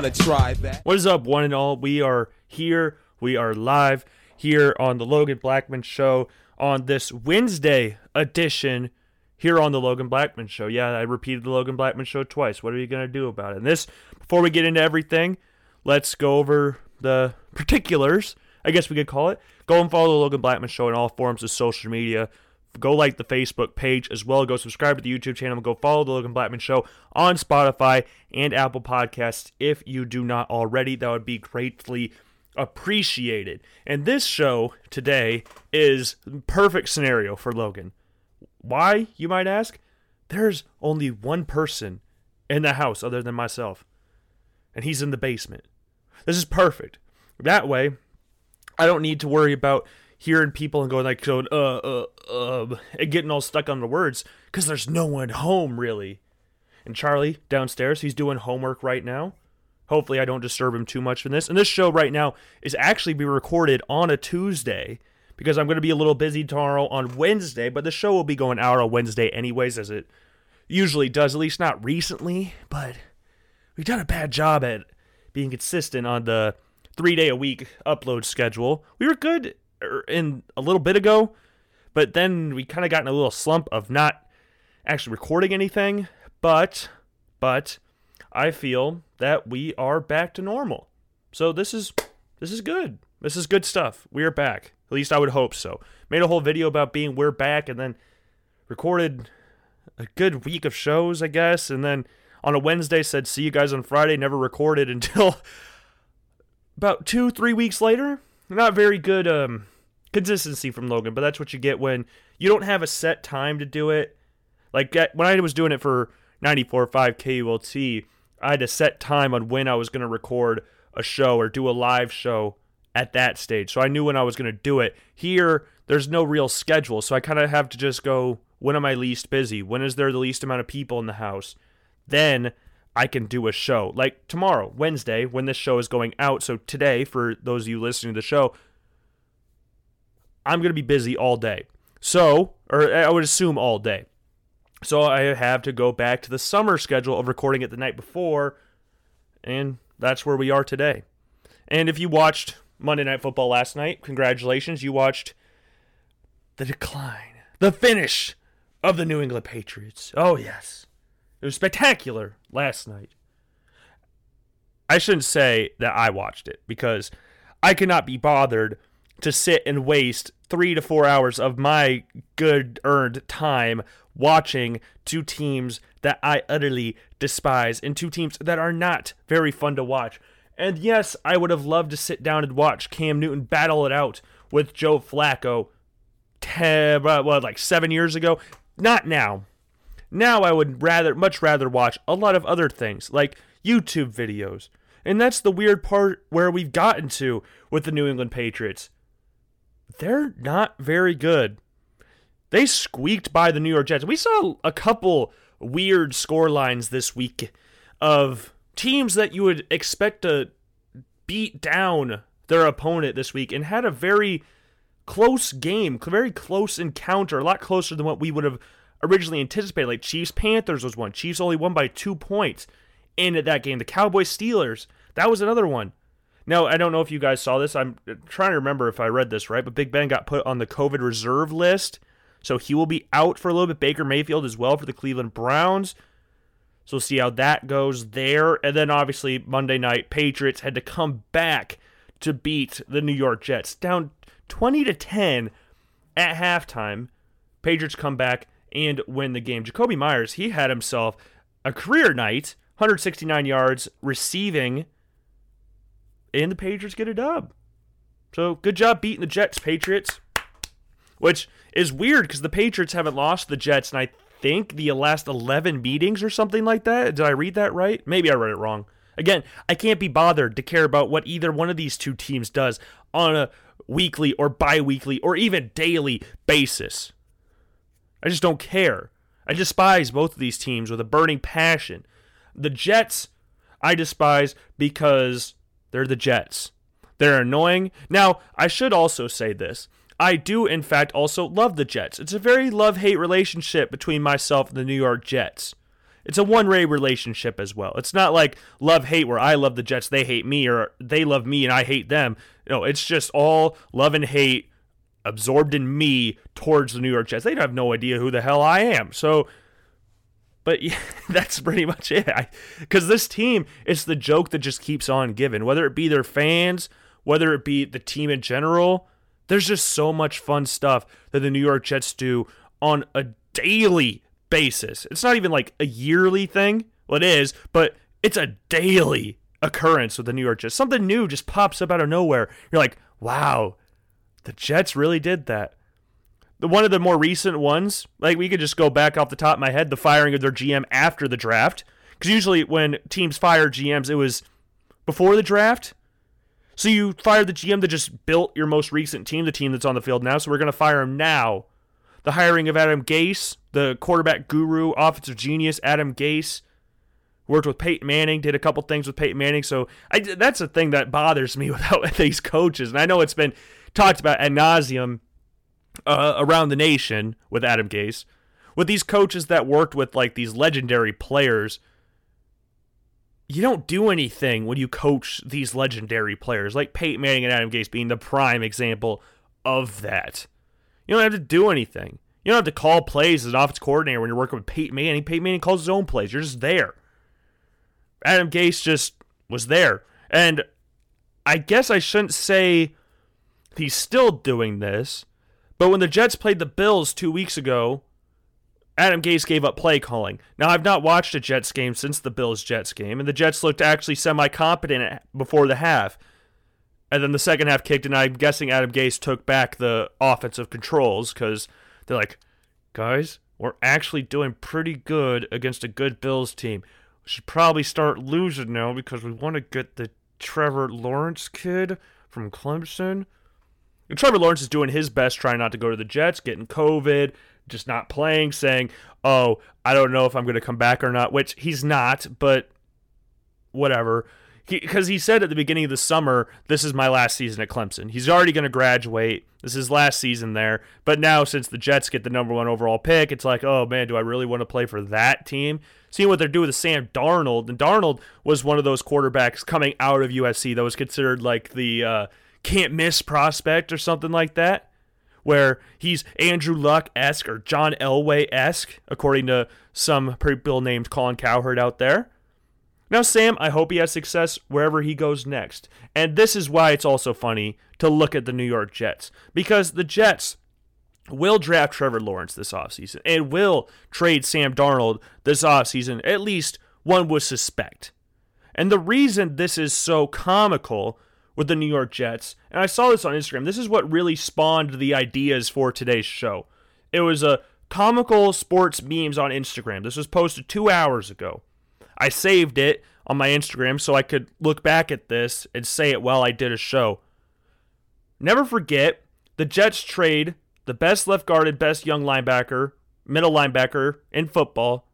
You wanna try that? What is up, one and all? We are here. We are live here on the Logan Blackman Show on this Wednesday edition here on the Logan Blackman Show. Yeah, I repeated the Logan Blackman Show twice. What are you going to do about it? And this, before we get into everything, let's go over the particulars, I guess we could call it. Go and follow the Logan Blackman Show on all forms of social media. Go like the Facebook page as well. Go subscribe to the YouTube channel. Go follow the Logan Blackman Show on Spotify and Apple Podcasts if you do not already. That would be greatly appreciated. And this show today is perfect scenario for Logan. Why, you might ask? There's only one person in the house other than myself, and he's in the basement. This is perfect. That way, I don't need to worry about hearing people and going like going uh uh uh and getting all stuck on the words because there's no one home really. And Charlie downstairs, he's doing homework right now. Hopefully, I don't disturb him too much in this. And this show right now is actually be recorded on a Tuesday because I'm going to be a little busy tomorrow on Wednesday. But the show will be going out on Wednesday anyways, as it usually does. At least not recently, but we've done a bad job at being consistent on the three day a week upload schedule. We were good in a little bit ago, but then we kind of got in a little slump of not actually recording anything. But, but I feel that we are back to normal. So this is this is good. This is good stuff. We are back. At least I would hope so. Made a whole video about being we're back and then recorded a good week of shows, I guess, and then on a Wednesday said see you guys on Friday, never recorded until about 2 3 weeks later. Not very good um consistency from Logan, but that's what you get when you don't have a set time to do it. Like when I was doing it for 94.5 KULT, I had a set time on when I was going to record a show or do a live show at that stage. So I knew when I was going to do it. Here, there's no real schedule. So I kind of have to just go, when am I least busy? When is there the least amount of people in the house? Then I can do a show. Like tomorrow, Wednesday, when this show is going out. So today, for those of you listening to the show, I'm going to be busy all day. So, or I would assume all day. So I have to go back to the summer schedule of recording it the night before, and that's where we are today. And if you watched Monday Night Football last night, congratulations, you watched the decline, the finish of the New England Patriots. Oh, yes. It was spectacular last night. I shouldn't say that I watched it because I cannot be bothered to sit and waste three to four hours of my good earned time watching two teams that I utterly despise and two teams that are not very fun to watch. And yes, I would have loved to sit down and watch Cam Newton battle it out with Joe Flacco, ten, what, like seven years ago. Not now. Now I would rather, much rather watch a lot of other things like YouTube videos. And that's the weird part where we've gotten to with the New England Patriots. They're not very good they squeaked by the New York Jets. We saw a couple weird score lines this week of teams that you would expect to beat down their opponent this week and had a very close game, very close encounter, a lot closer than what we would have originally anticipated. Like Chiefs Panthers was one. Chiefs only won by two points in that game. The Cowboys Steelers, that was another one. Now, I don't know if you guys saw this. I'm trying to remember if I read this right, but Big Ben got put on the COVID reserve list so he will be out for a little bit. Baker Mayfield as well for the Cleveland Browns. So we'll see how that goes there. And then obviously Monday night, Patriots had to come back to beat the New York Jets. Down 20 to 10 at halftime. Patriots come back and win the game. Jakobi Meyers, he had himself a career night, 169 yards receiving, and the Patriots get a dub. So good job beating the Jets, Patriots. Which is weird because the Patriots haven't lost the Jets, and I think the last 11 meetings or something like that. Did I read that right? Maybe I read it wrong. Again, I can't be bothered to care about what either one of these two teams does on a weekly or bi weekly or even daily basis. I just don't care. I despise both of these teams with a burning passion. The Jets, I despise because they're the Jets. They're annoying. Now, I should also say this I do, in fact, also love the Jets. It's a very love hate relationship between myself and the New York Jets. It's a one way relationship as well. It's not like love hate where I love the Jets, they hate me, or they love me and I hate them. No, it's just all love and hate absorbed in me towards the New York Jets. They have no idea who the hell I am. So, but yeah, that's pretty much it. Because this team, it's the joke that just keeps on giving, whether it be their fans, whether it be the team in general. There's just so much fun stuff that the New York Jets do on a daily basis. It's not even like a yearly thing. Well, it is, but it's a daily occurrence with the New York Jets. Something new just pops up out of nowhere. You're like, wow, the Jets really did that. The one of the more recent ones, like we could just go back off the top of my head, the firing of their GM after the draft. Because usually when teams fire GMs, it was before the draft. So you fired the GM that just built your most recent team, the team that's on the field now. So we're going to fire him now. The hiring of Adam Gase, the quarterback guru, offensive genius, Adam Gase, worked with Peyton Manning, did a couple things with Peyton Manning. So I, that's a thing that bothers me about these coaches. And I know it's been talked about ad nauseum uh, around the nation with Adam Gase, with these coaches that worked with like these legendary players. You don't do anything when you coach these legendary players, like Peyton Manning and Adam Gase being the prime example of that. You don't have to do anything. You don't have to call plays as an offense coordinator when you're working with Peyton Manning. Peyton Manning calls his own plays. You're just there. Adam Gase just was there. And I guess I shouldn't say he's still doing this, but when the Jets played the Bills two weeks ago, Adam Gase gave up play calling. Now, I've not watched a Jets game since the Bills Jets game, and the Jets looked actually semi competent before the half. And then the second half kicked, and I'm guessing Adam Gase took back the offensive controls because they're like, guys, we're actually doing pretty good against a good Bills team. We should probably start losing now because we want to get the Trevor Lawrence kid from Clemson. And Trevor Lawrence is doing his best trying not to go to the Jets, getting COVID, just not playing, saying, oh, I don't know if I'm going to come back or not, which he's not, but whatever. Because he, he, said at the beginning of the summer, this is my last season at Clemson. He's already going to graduate. This is last season there. But now, since the Jets get the number one overall pick, it's like, oh man, do I really want to play for that team? Seeing what they're doing with Sam Darnold, and Darnold was one of those quarterbacks coming out of USC that was considered like the uh, can't miss prospect or something like that where he's Andrew Luck esque or John Elway esque, according to some people named Colin Cowherd out there. Now, Sam, I hope he has success wherever he goes next. And this is why it's also funny to look at the New York Jets, because the Jets will draft Trevor Lawrence this offseason and will trade Sam Darnold this offseason, at least one would suspect. And the reason this is so comical with the New York Jets, and I saw this on Instagram, this is what really spawned the ideas for today's show. It was a comical sports memes on Instagram. This was posted two hours ago. I saved it on my Instagram so I could look back at this and say it while I did a show. Never forget, the Jets trade the best left guard and best young linebacker, middle linebacker in football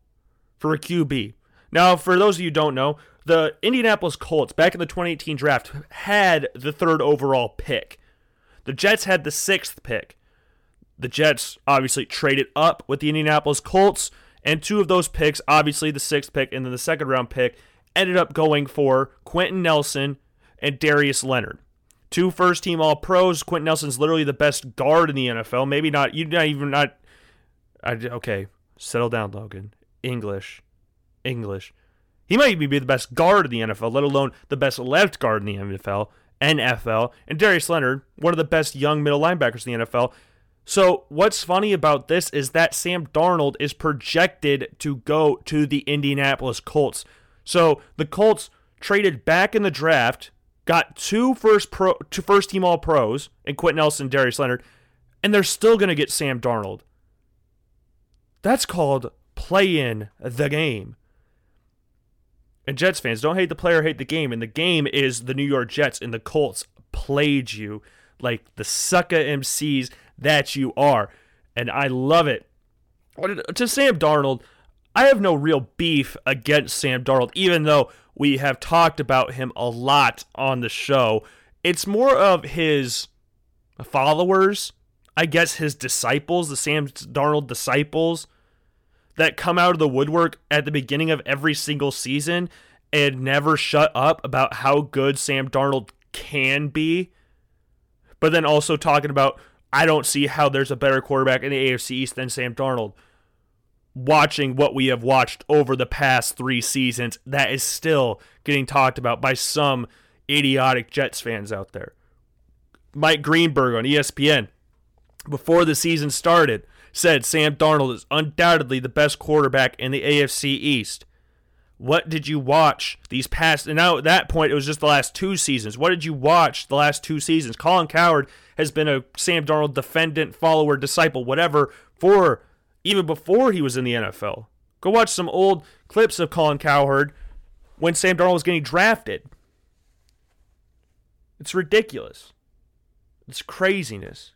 for a QB. Now, for those of you who don't know, the Indianapolis Colts back in the 2018 draft had the third overall pick. The Jets had the sixth pick. The Jets obviously traded up with the Indianapolis Colts and two of those picks, obviously the sixth pick and then the second round pick, ended up going for Quenton Nelson and Darius Leonard. Two first team all pros. Quenton Nelson's literally the best guard in the NFL. Maybe not, you not even not. I, okay, settle down, Logan. English. English. He might even be the best guard in the NFL, let alone the best left guard in the NFL, NFL. And Darius Leonard, one of the best young middle linebackers in the NFL. So, what's funny about this is that Sam Darnold is projected to go to the Indianapolis Colts. So, the Colts traded back in the draft, got two first pro, two first team All Pros, and Quenton Nelson, Darius Leonard, and they're still going to get Sam Darnold. That's called play in the game. And Jets fans, don't hate the player, hate the game. And the game is the New York Jets, and the Colts played you like the sucker MCs that you are. And I love it. To Sam Darnold, I have no real beef against Sam Darnold, even though we have talked about him a lot on the show. It's more of his followers, I guess his disciples, the Sam Darnold disciples, that come out of the woodwork at the beginning of every single season and never shut up about how good Sam Darnold can be, but then also talking about I don't see how there's a better quarterback in the AFC East than Sam Darnold. Watching what we have watched over the past three seasons, that is still getting talked about by some idiotic Jets fans out there. Mike Greenberg on ESPN, before the season started, said Sam Darnold is undoubtedly the best quarterback in the AFC East. What did you watch these past? And now at that point, it was just the last two seasons. What did you watch the last two seasons? Colin Cowherd has been a Sam Darnold defendant, follower, disciple, whatever, for even before he was in the NFL. Go watch some old clips of Colin Cowherd when Sam Darnold was getting drafted. It's ridiculous. It's craziness.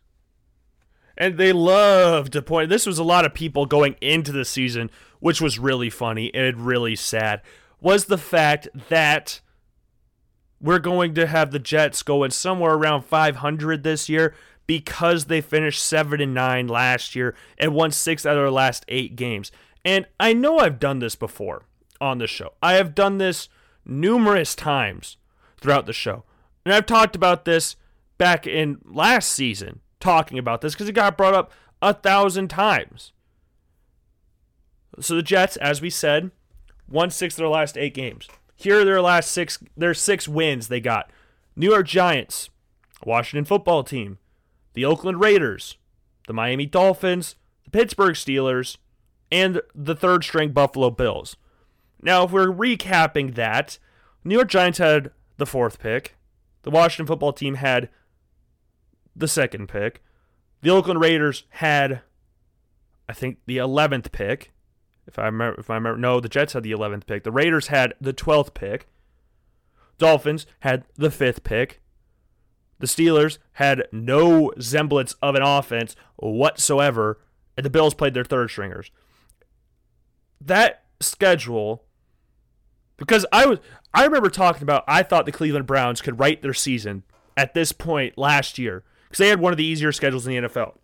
And they love to point. This was a lot of people going into the season which was really funny and really sad, was the fact that we're going to have the Jets going somewhere around 500 this year because they finished 7 and 9 last year and won 6 out of their last 8 games. And I know I've done this before on the show. I have done this numerous times throughout the show. And I've talked about this back in last season, talking about this because it got brought up a thousand times. So the Jets, as we said, won six of their last eight games. Here are their last six their six wins they got. New York Giants, Washington football team, the Oakland Raiders, the Miami Dolphins, the Pittsburgh Steelers, and the third string Buffalo Bills. Now, if we're recapping that, New York Giants had the fourth pick. The Washington football team had the second pick. The Oakland Raiders had, I think, the 11th pick. If I remember, if I remember, no, the Jets had the 11th pick. The Raiders had the 12th pick. Dolphins had the 5th pick. The Steelers had no semblance of an offense whatsoever, and the Bills played their third stringers. That schedule, because I was, I remember talking about, I thought the Cleveland Browns could write their season at this point last year because they had one of the easier schedules in the NFL.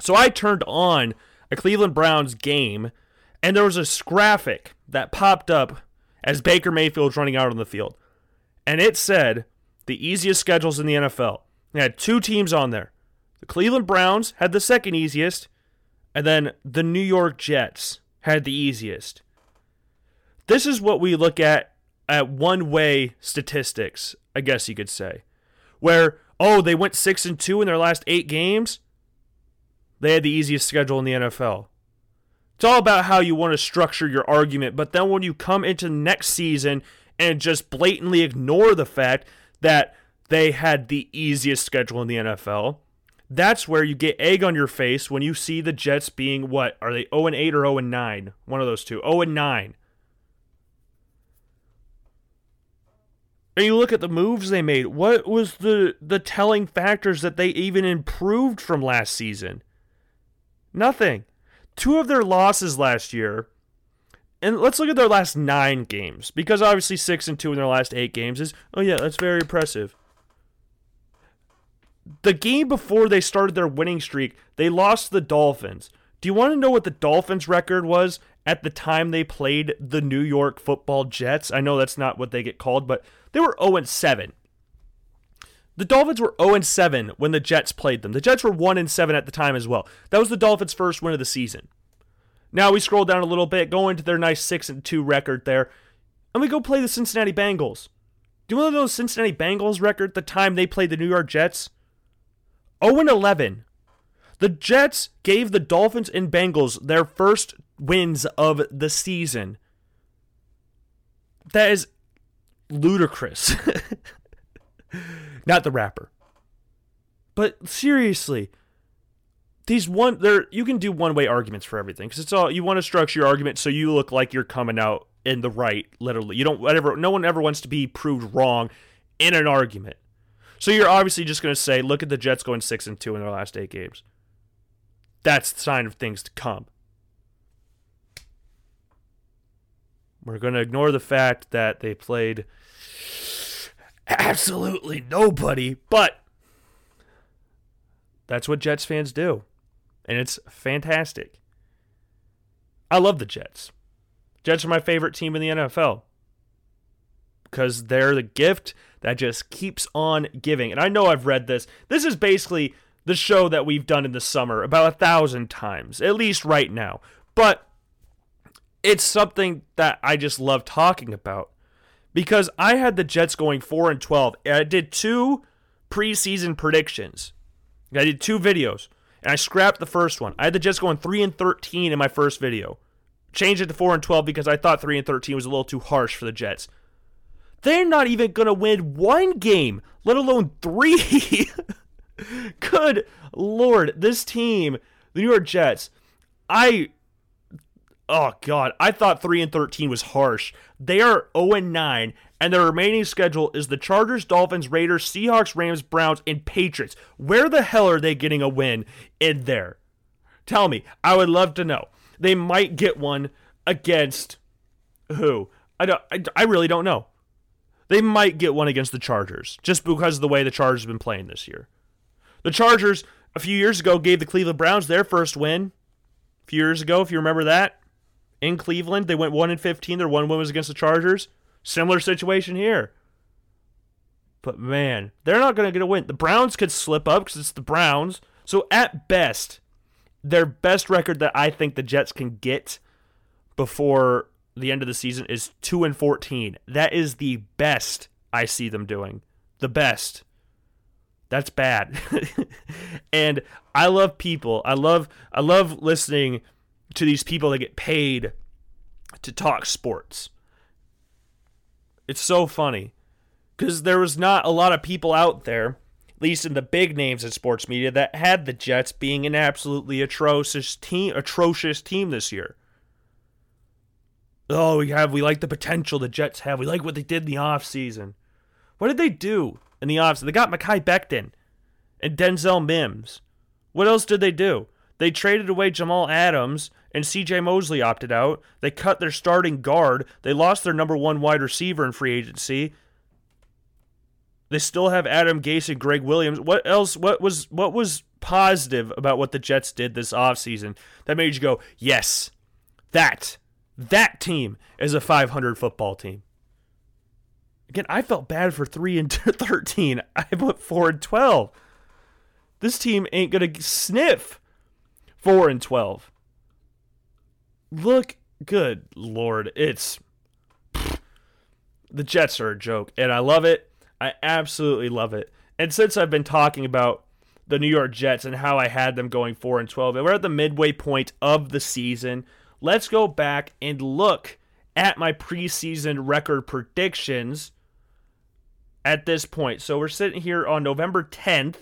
So I turned on a Cleveland Browns game and there was a graphic that popped up as Baker Mayfield's running out on the field. And it said the easiest schedules in the NFL. They had two teams on there. The Cleveland Browns had the second easiest, and then the New York Jets had the easiest. This is what we look at at one way statistics, I guess you could say. Where, oh, they went 6 and 2 in their last 8 games. They had the easiest schedule in the NFL. It's all about how you want to structure your argument. But then when you come into next season and just blatantly ignore the fact that they had the easiest schedule in the NFL, that's where you get egg on your face when you see the Jets being what? Are they 0 and 8 or 0 and 9? One of those two. 0 and 9. And you look at the moves they made. What was the the telling factors that they even improved from last season? Nothing two of their losses last year, and let's look at their last nine games because obviously six and two in their last eight games is oh yeah that's very impressive. The game before they started their winning streak, they lost the Dolphins. Do you want to know what the Dolphins' record was at the time they played the New York Football Jets? I know that's not what they get called, but they were 0 7. The Dolphins were 0 7 when the Jets played them. The Jets were 1 7 at the time as well. That was the Dolphins' first win of the season. Now we scroll down a little bit, go into their nice 6 2 record there, and we go play the Cincinnati Bengals. Do you want to know the Cincinnati Bengals record the time they played the New York Jets? 0 11. The Jets gave the Dolphins and Bengals their first wins of the season. That is ludicrous. not the rapper. But seriously, these one there you can do one way arguments for everything because it's all you want to structure your argument so you look like you're coming out in the right. Literally, you don't ever. No one ever wants to be proved wrong in an argument. So you're obviously just going to say, look at the Jets going six and two in their last eight games. That's the sign of things to come. We're going to ignore the fact that they played absolutely nobody, but that's what Jets fans do. And it's fantastic. I love the Jets. Jets are my favorite team in the NFL because they're the gift that just keeps on giving. And I know I've read this. This is basically the show that we've done in the summer about a thousand times, at least right now. But it's something that I just love talking about because I had the Jets going 4 and 12. And I did two preseason predictions. I did two videos and I scrapped the first one. I had the Jets going 3 and 13 in my first video. Changed it to 4 and 12 because I thought 3 and 13 was a little too harsh for the Jets. They're not even going to win one game, let alone 3. Good lord, this team, the New York Jets, I oh god, I thought 3 and 13 was harsh. They are 0 and 9 and their remaining schedule is the Chargers, Dolphins, Raiders, Seahawks, Rams, Browns and Patriots. Where the hell are they getting a win in there? Tell me. I would love to know. They might get one against who? I don't I, I really don't know. They might get one against the Chargers just because of the way the Chargers have been playing this year. The Chargers a few years ago gave the Cleveland Browns their first win. A few years ago, if you remember that in Cleveland. They went 1 and 15. Their one win was against the Chargers. Similar situation here. But man, they're not going to get a win. The Browns could slip up because it's the Browns. So at best, their best record that I think the Jets can get before the end of the season is 2 and 14. That is the best I see them doing. The best. That's bad. and I love people. I love I love listening to these people that get paid to talk sports. It's so funny because there was not a lot of people out there, at least in the big names in sports media, that had the Jets being an absolutely atrocious team, atrocious team this year. Oh, we have we like the potential the Jets have. We like what they did in the offseason. What did they do in the offseason? They got Mekhi Becton and Denzel Mims. What else did they do? They traded away Jamal Adams and CJ Mosley opted out. They cut their starting guard. They lost their number one wide receiver in free agency. They still have Adam Gase and Gregg Williams. What else? What was what was positive about what the Jets did this offseason that made you go, yes, that that team is a 500 football team. Again, I felt bad for three and 13. I put four and 12. This team ain't gonna sniff 4 and 12. Look, good lord, it's the Jets are a joke and I love it. I absolutely love it. And since I've been talking about the New York Jets and how I had them going 4 and 12, and we're at the midway point of the season, let's go back and look at my preseason record predictions at this point. So we're sitting here on November 10th.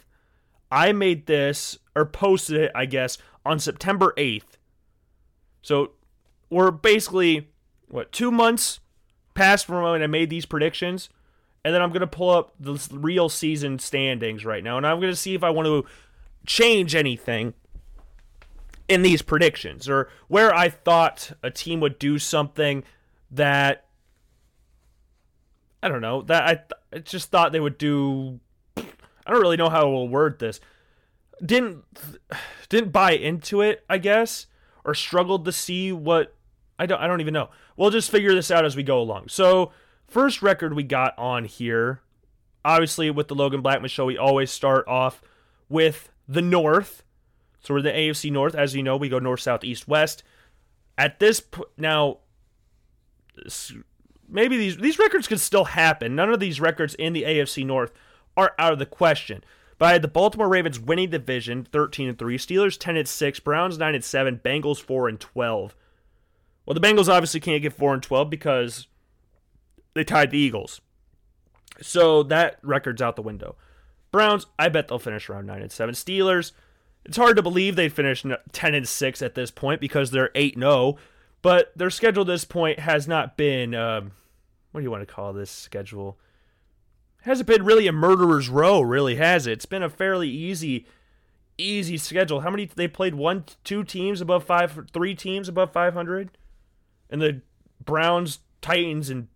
I made this or posted it, I guess, on September 8th. So we're basically, what, two months past from when I made these predictions. And then I'm to pull up the real season standings right now. And I'm to see if I want to change anything in these predictions or where I thought a team would do something that I don't know that I, th- I just thought they would do I don't really know how to word this didn't didn't buy into it, I guess, or struggled to see what I don't I don't even know. We'll just figure this out as we go along. So, first record we got on here, obviously with the Logan Blackman show, we always start off with the North. So we're the AFC North, as you know, we go north, south, east, west. At this point, now maybe these these records could still happen. None of these records in the AFC North are out of the question. But I had the Baltimore Ravens winning division 13 and 3, Steelers 10 and 6, Browns 9 and 7, Bengals 4 and 12. Well, the Bengals obviously can't get 4 and 12 because they tied the Eagles. So that record's out the window. Browns, I bet they'll finish around 9 and 7. Steelers, it's hard to believe they finished 10 and 6 at this point because they're 8 0, but their schedule at this point has not been um, what do you want to call this schedule? hasn't been really a murderer's row, really has it? It's been a fairly easy, easy schedule. How many they played? One, two teams above five, three teams above five hundred, and the Browns, Titans, and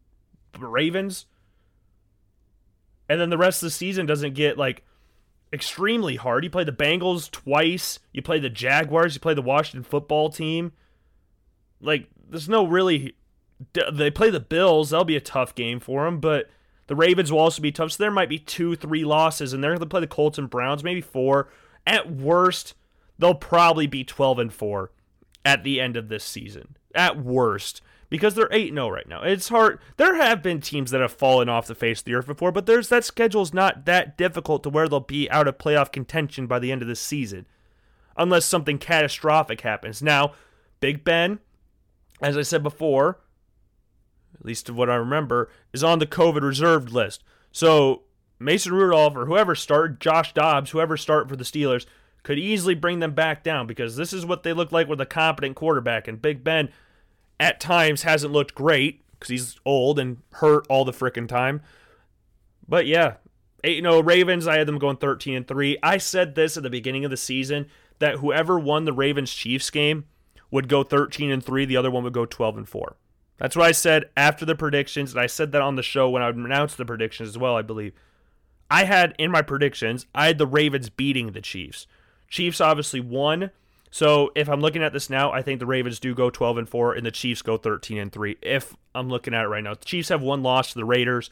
Ravens. And then the rest of the season doesn't get like extremely hard. You play the Bengals twice. You play the Jaguars. You play the Washington football team. like there's no really. They play the Bills. That'll be a tough game for them, but the Ravens will also be tough. So there might be two, three losses, and they're going to play the Colts and Browns, maybe four. At worst, they'll probably be 12 and four at the end of this season. At worst, because they're 8 0 right now. It's hard. There have been teams that have fallen off the face of the earth before, but there's that schedule's not that difficult to where they'll be out of playoff contention by the end of the season. Unless something catastrophic happens. Now, Big Ben, as I said before, at least of what I remember, is on the COVID reserved list. So Mason Rudolph or whoever started, Josh Dobbs, whoever started for the Steelers, could easily bring them back down because this is what they look like with a competent quarterback. And Big Ben, at times, hasn't looked great because he's old and hurt all the freaking time. But yeah, 8 0 Ravens, I had them going 13 and 3. I said this at the beginning of the season that whoever won the Ravens Chiefs game would go 13 and 3, the other one would go 12 and 4. That's what I said after the predictions, and I said that on the show when I announced the predictions as well, I believe. I had in my predictions, I had the Ravens beating the Chiefs. Chiefs obviously won. So if I'm looking at this now, I think the Ravens do go 12 and 4 and the Chiefs go 13 and 3. If I'm looking at it right now, the Chiefs have one loss to the Raiders,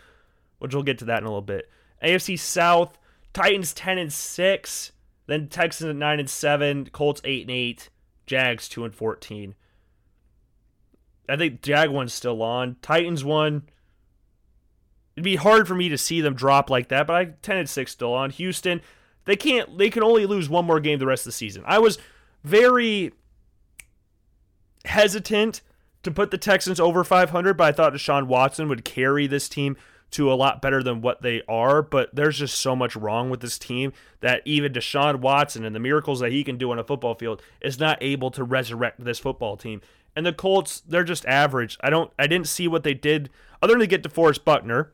which we'll get to that in a little bit. AFC South, Titans 10 and 6, then Texans at 9 and 7, Colts 8 and 8, Jags 2 and 14. I think Jag one's still on. Titans one. It'd be hard for me to see them drop like that, but I ten and six still on. Houston, they can't. They can only lose one more game the rest of the season. I was very hesitant to put the Texans over 500, but I thought Deshaun Watson would carry this team to a lot better than what they are. But there's just so much wrong with this team that even Deshaun Watson and the miracles that he can do on a football field is not able to resurrect this football team. And the Colts, they're just average. I don't I didn't see what they did other than to get DeForest Buckner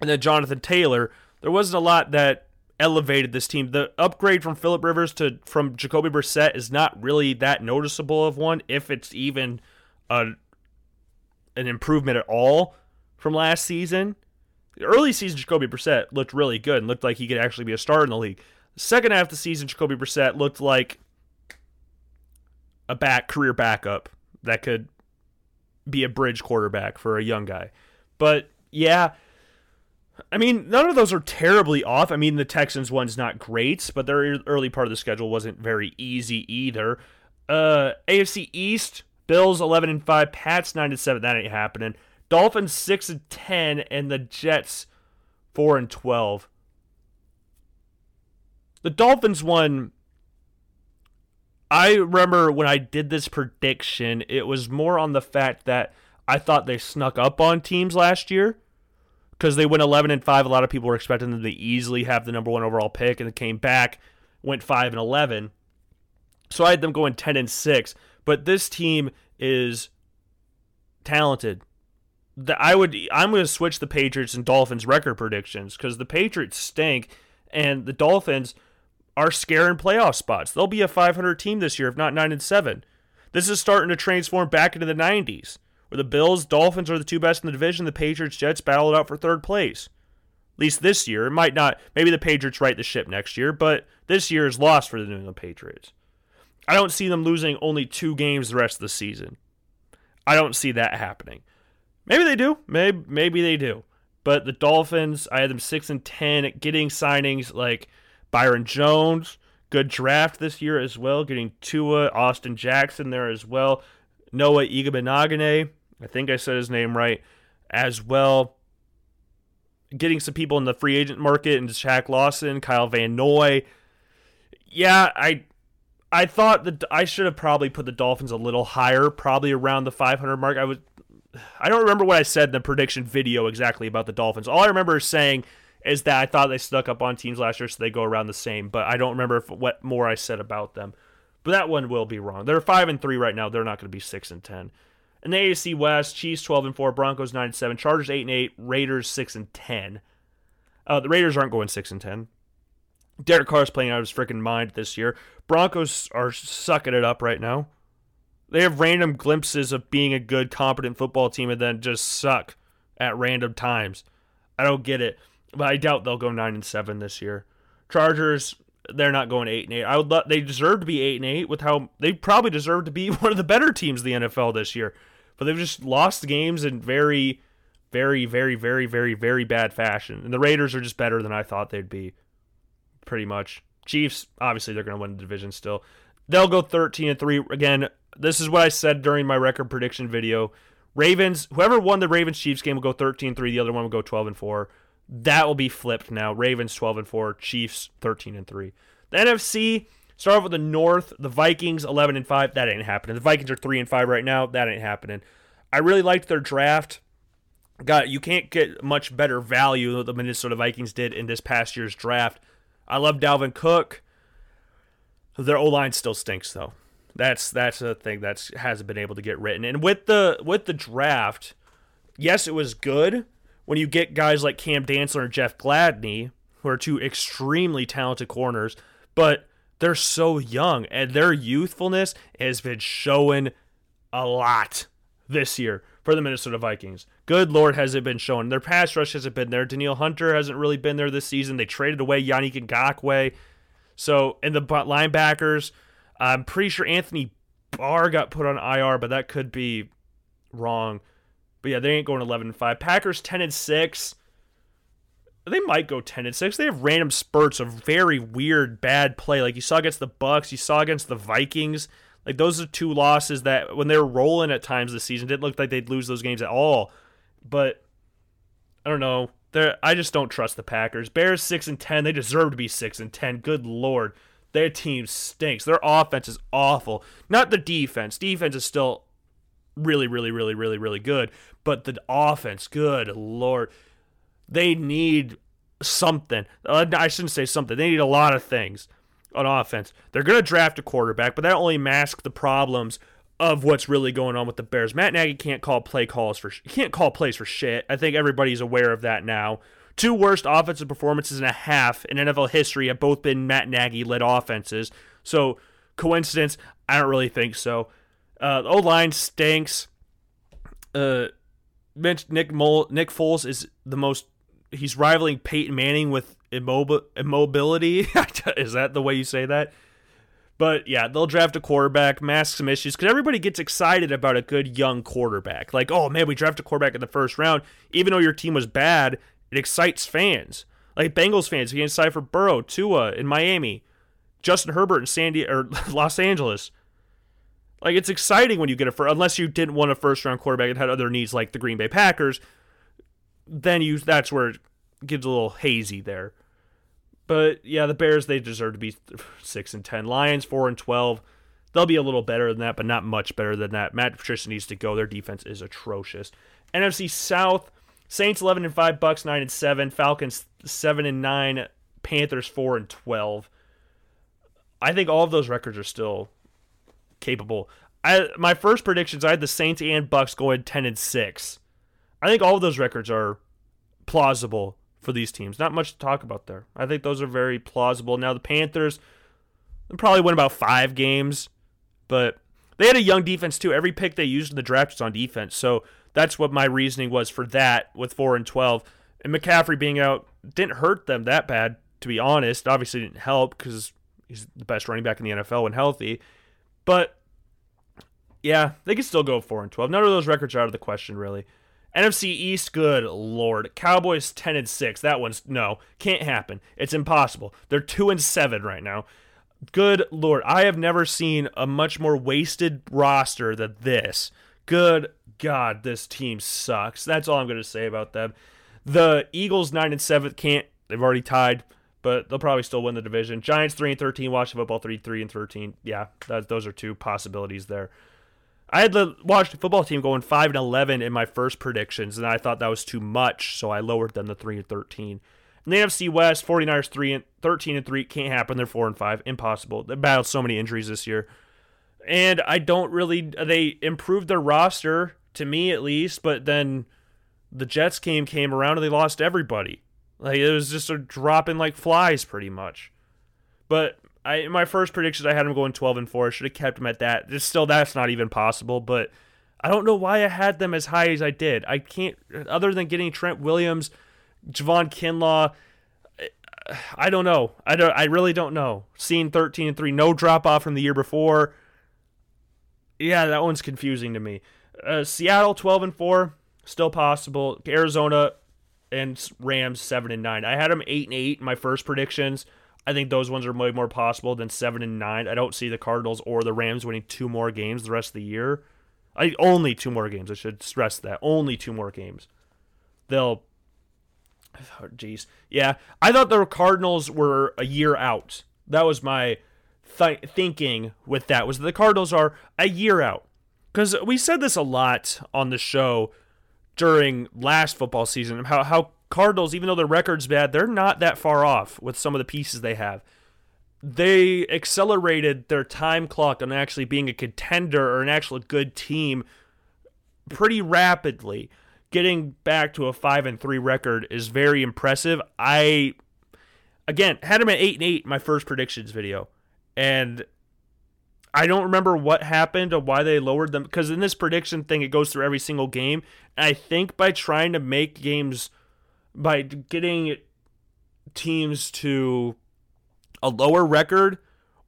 and then Jonathan Taylor. There wasn't a lot that elevated this team. The upgrade from Philip Rivers to from Jacoby Brissett is not really that noticeable of one, if it's even a an improvement at all from last season. Early season Jacoby Brissett looked really good and looked like he could actually be a star in the league. Second half of the season, Jacoby Brissett looked like a back career backup that could be a bridge quarterback for a young guy. But yeah, I mean, none of those are terribly off. I mean, the Texans one's not great, but their early part of the schedule wasn't very easy either. Uh, AFC East, Bills 11 and 5, Pats 9 and 7. That ain't happening. Dolphins 6 and 10, and the Jets 4 and 12. The Dolphins one I remember when I did this prediction, it was more on the fact that I thought they snuck up on teams last year because they went 11 and 5. A lot of people were expecting them to easily have the number one overall pick, and they came back, went 5 and 11. So I had them going 10 and 6. But this team is talented. The, I would I'm going to switch the Patriots and Dolphins record predictions because the Patriots stink and the Dolphins are scaring playoff spots. They'll be a 500 team this year, if not 9 and 7. This is starting to transform back into the 90s, where the Bills, Dolphins are the two best in the division. The Patriots, Jets battled out for third place. At least this year. It might not, maybe the Patriots right the ship next year, but this year is lost for the New England Patriots. I don't see them losing only two games the rest of the season. I don't see that happening. Maybe they do. Maybe maybe they do. But the Dolphins, I had them six and ten, getting signings like Byron Jones, good draft this year as well, getting Tua, Austin Jackson there as well. Noah Igbinoghene, I think I said his name right, as well. Getting some people in the free agent market and Shaq Lawson, Kyle Van Noy. Yeah, I I thought that I should have probably put the Dolphins a little higher, probably around the 500 mark. I was I don't remember what I said in the prediction video exactly about the Dolphins. All I remember saying is that I thought they stuck up on teams last year, so they go around the same. But I don't remember if, what more I said about them. But that one will be wrong. They're five and three right now. They're not going to be six and ten. In the AFC West, Chiefs twelve and four, Broncos nine and seven, Chargers eight and eight, Raiders six and ten. Uh, the Raiders aren't going six and ten. Derek Carr is playing out of his freaking mind this year. Broncos are sucking it up right now. They have random glimpses of being a good, competent football team and then just suck at random times. I don't get it but I doubt they'll go nine and seven this year. Chargers, they're not going eight and eight. I would let they deserve to be eight and eight with how they probably deserve to be one of the better teams in the NFL this year. But they've just lost games in very, very, very, very, very, very bad fashion. And the Raiders are just better than I thought they'd be. Pretty much. Chiefs, obviously they're gonna win the division still. They'll go thirteen and three. Again, this is what I said during my record prediction video. Ravens, whoever won the Ravens Chiefs game will go 13 3. The other one will go 12 and 4. That will be flipped now. Ravens 12 and 4, Chiefs 13 and 3. The NFC, start off with the North, the Vikings 11 and 5. That ain't happening. The Vikings are 3 and 5 right now. That ain't happening. I really liked their draft. God, you can't get much better value than the Minnesota Vikings did in this past year's draft. I love Dalvin Cook. Their O line still stinks though. That's that's a thing that hasn't been able to get written. And with the with the draft, yes, it was good when you get guys like Cam Dantzler and Jeff Gladney, who are two extremely talented corners, but they're so young and their youthfulness has been showing a lot this year for the Minnesota Vikings. Good Lord, has it been shown. Their pass rush hasn't been there. Danielle Hunter hasn't really been there this season. They traded away Yannick Ngakoue. So, and the linebackers, I'm pretty sure Anthony Barr got put on IR, but that could be wrong. But yeah, they ain't going 11 and 5. Packers 10 and 6. They might go 10 and 6. They have random spurts of very weird bad play. Like you saw against the Bucks, you saw against the Vikings. Like those are two losses that when they were rolling at times this season didn't look like they'd lose those games at all. But I don't know. They're, I just don't trust the Packers. Bears 6 and 10. They deserve to be 6 and 10. Good lord. Their team stinks. Their offense is awful. Not the defense. Defense is still really, really, really, really, really good. But the offense, good lord, they need something. Uh, I shouldn't say something. They need a lot of things on offense. They're going to draft a quarterback, but that only masks the problems of what's really going on with the Bears. Matt Nagy can't call play calls for he can't call plays for shit. I think everybody's aware of that now. Two worst offensive performances and a half in NFL history have both been Matt Nagy led offenses. So, coincidence? I don't really think so. Uh, the O line stinks. Uh, Nick Mol- Nick Foles is the most. He's rivaling Peyton Manning with immob- immobility. is that the way you say that? But yeah, they'll draft a quarterback, mask some issues, because everybody gets excited about a good young quarterback. Like, oh man, we draft a quarterback in the first round. Even though your team was bad, it excites fans. Like Bengals fans getting excited for Burrow, Tua in Miami, Justin Herbert in San Diego or Los Angeles. Like it's exciting when you get a first, unless you didn't want a first round quarterback and had other needs like the Green Bay Packers. Then you that's where it gets a little hazy there. But yeah, the Bears they deserve to be six and ten. Lions four and twelve. They'll be a little better than that, but not much better than that. Matt Patricia needs to go. Their defense is atrocious. NFC South. Saints 11 and 5, Bucks 9 and 7, Falcons 7 and 9, Panthers 4 and 12. I think all of those records are still capable. I my first predictions I had the Saints and Bucks going 10 and 6. I think all of those records are plausible for these teams. Not much to talk about there. I think those are very plausible. Now the Panthers probably win about 5 games, but they had a young defense too. Every pick they used in the draft was on defense. So that's what my reasoning was for that with 4 and 12. And McCaffrey being out didn't hurt them that bad, to be honest. Obviously, didn't help because he's the best running back in the NFL when healthy. But yeah, they could still go 4 and 12. None of those records are out of the question, really. NFC East, good lord. Cowboys 10 and 6. That one's no, can't happen. It's impossible. They're 2 and 7 right now. Good lord. I have never seen a much more wasted roster than this. Good God, this team sucks. That's all I'm going to say about them. The Eagles nine and seven can't. They've already tied, but they'll probably still win the division. Giants three and thirteen. Washington football three three and thirteen. Yeah, that, those are two possibilities there. I had watched the Washington football team going five and eleven in my first predictions, and I thought that was too much, so I lowered them to three and thirteen. In the NFC West, 49ers 3 and 13 and 3 can't happen. They're 4 and 5. Impossible. They battled so many injuries this year. And I don't really they improved their roster to me at least. But then the Jets game came around and they lost everybody. Like it was just a dropping like flies, pretty much. But I in my first predictions I had them going twelve and four. I should have kept them at that. Just still that's not even possible. But I don't know why I had them as high as I did. I can't other than getting Trent Williams, Javon Kinlaw. I don't know. I don't. I really don't know. Seeing thirteen and three, no drop off from the year before. Yeah, that one's confusing to me. Uh, Seattle twelve and four, still possible. Arizona and Rams seven and nine. I had them eight and eight in my first predictions. I think those ones are way more possible than seven and nine. I don't see the Cardinals or the Rams winning two more games the rest of the year. I only two more games. I should stress that only two more games. They'll. Oh, jeez, yeah. I thought the Cardinals were a year out. That was my th- thinking with that. Was the Cardinals are a year out because we said this a lot on the show during last football season. How how Cardinals, even though their record's bad, they're not that far off with some of the pieces they have. They accelerated their time clock on actually being a contender or an actual good team pretty rapidly. Getting back to a five and three record is very impressive. I again had them at eight and eight in my first predictions video, and I don't remember what happened or why they lowered them because in this prediction thing it goes through every single game. And I think by trying to make games by getting teams to a lower record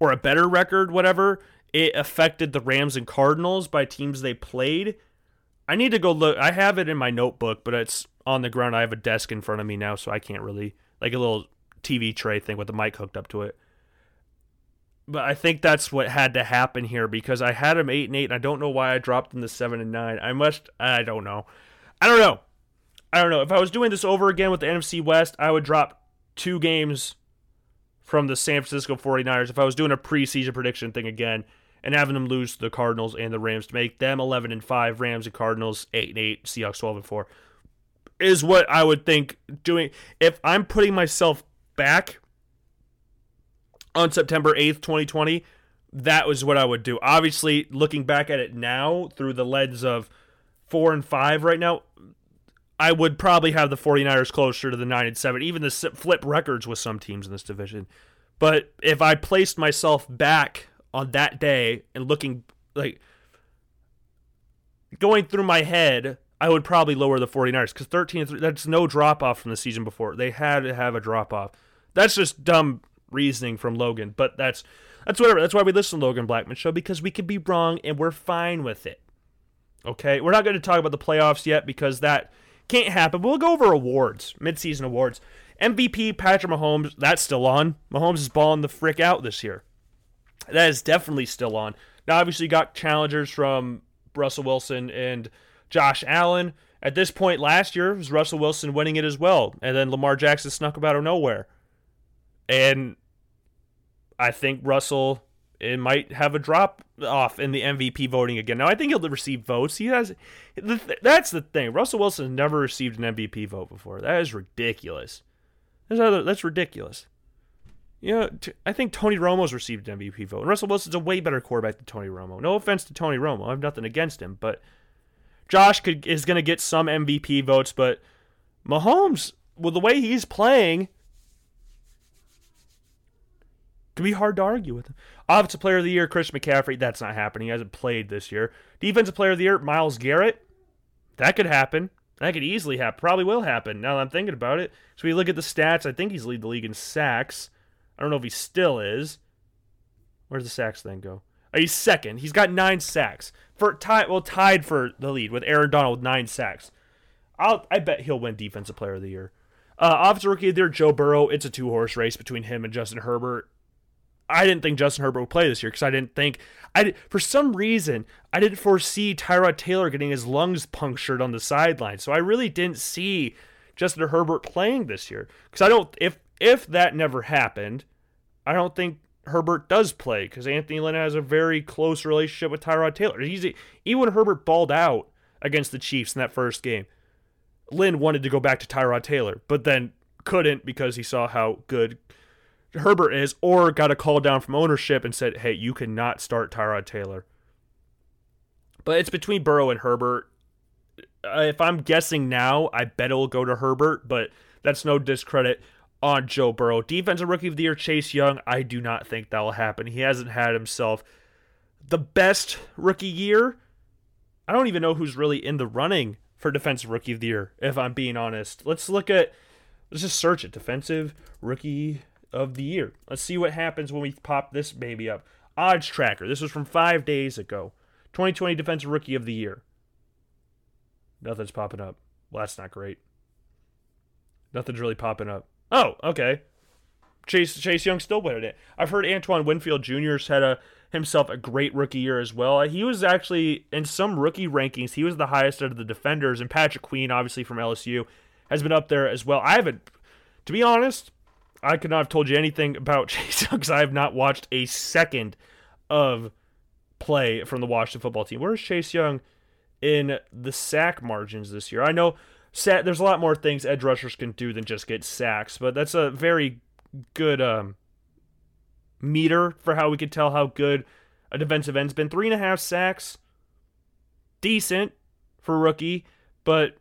or a better record, whatever, it affected the Rams and Cardinals by teams they played. I need to go look. I have it in my notebook, but it's on the ground. I have a desk in front of me now, so I can't really like a little TV tray thing with the mic hooked up to it. But I think that's what had to happen here because I had them eight and eight. And I don't know why I dropped them to seven and nine. I must. I don't know. I don't know. I don't know. If I was doing this over again with the NFC West, I would drop two games from the San Francisco 49ers. If I was doing a preseason prediction thing again and having them lose to the Cardinals and the Rams to make them 11 and 5, Rams and Cardinals 8 and 8, Seahawks 12 and 4 is what I would think doing if I'm putting myself back on September 8th, 2020, that was what I would do. Obviously, looking back at it now through the lens of 4 and 5 right now, I would probably have the 49ers closer to the 9 and 7, even the flip records with some teams in this division. But if I placed myself back on that day and looking like going through my head, I would probably lower the 49ers cuz 13 3 that's no drop off from the season before. They had to have a drop off. That's just dumb reasoning from Logan, but that's that's whatever. That's why we listen to Logan Blackman show because we could be wrong and we're fine with it. Okay? We're not going to talk about the playoffs yet because that can't happen. We'll go over awards, midseason awards. MVP Patrick Mahomes, that's still on. Mahomes is balling the frick out this year. That is definitely still on. Now, obviously, you got challengers from Russell Wilson and Josh Allen. At this point last year, was Russell Wilson winning it as well. And then Lamar Jackson snuck up out of nowhere. And I think Russell it might have a drop off in the MVP voting again. Now I think he'll receive votes. He has that's the thing. Russell Wilson has never received an MVP vote before. That is ridiculous. That's, other, that's ridiculous. You know, t- I think Tony Romo's received an MVP vote. And Russell Wilson's a way better quarterback than Tony Romo. No offense to Tony Romo. I have nothing against him, but Josh could is going to get some MVP votes, but Mahomes, with the way he's playing, could be hard to argue with him. Offensive Player of the Year, Chris McCaffrey. That's not happening. He hasn't played this year. Defensive Player of the Year, Myles Garrett. That could happen. That could easily happen. Probably will happen. Now that I'm thinking about it. So we look at the stats. I think he's lead the league in sacks. I don't know if he still is. Where's the sacks thing go? Oh, he's second. He's got nine sacks for tie. Well, tied for the lead with Aaron Donald with nine sacks. I'll. I bet he'll win Defensive Player of the Year. Uh, Offensive Rookie of the Year, Joe Burrow. It's a two horse race between him and Justin Herbert. I didn't think Justin Herbert would play this year because I didn't think I for some reason I didn't foresee Tyrod Taylor getting his lungs punctured on the sideline. So I really didn't see Justin Herbert playing this year because I don't if if that never happened, I don't think Herbert does play because Anthony Lynn has a very close relationship with Tyrod Taylor. He's even when Herbert balled out against the Chiefs in that first game, Lynn wanted to go back to Tyrod Taylor, but then couldn't because he saw how good Herbert is, or got a call down from ownership and said, hey, you cannot start Tyrod Taylor. But it's between Burrow and Herbert. Uh, if I'm guessing now, I bet it'll go to Herbert, but that's no discredit on Joe Burrow. Defensive Rookie of the Year, Chase Young. I do not think that will happen. He hasn't had himself the best rookie year. I don't even know who's really in the running for Defensive Rookie of the Year, if I'm being honest. Let's look at Let's just search it. Defensive rookie of the year. Let's see what happens when we pop this baby up. Odds tracker. This was from five days ago. 2020 defensive rookie of the year. Nothing's popping up. Well, that's not great. Nothing's really popping up. Oh, okay. Chase Chase Young still winning it. I've heard Antoine Winfield Jr. had a himself a great rookie year as well. He was actually in some rookie rankings, he was the highest out of the defenders, and Patrick Queen, obviously from LSU, has been up there as well. I haven't, to be honest, I could not have told you anything about Chase Young because I have not watched a second of play from the Washington football team. Where's Chase Young in the sack margins this year? I know there's a lot more things edge rushers can do than just get sacks, but that's a very good um, meter for how we could tell how good a defensive end's been. Three and a half sacks, decent for rookie, but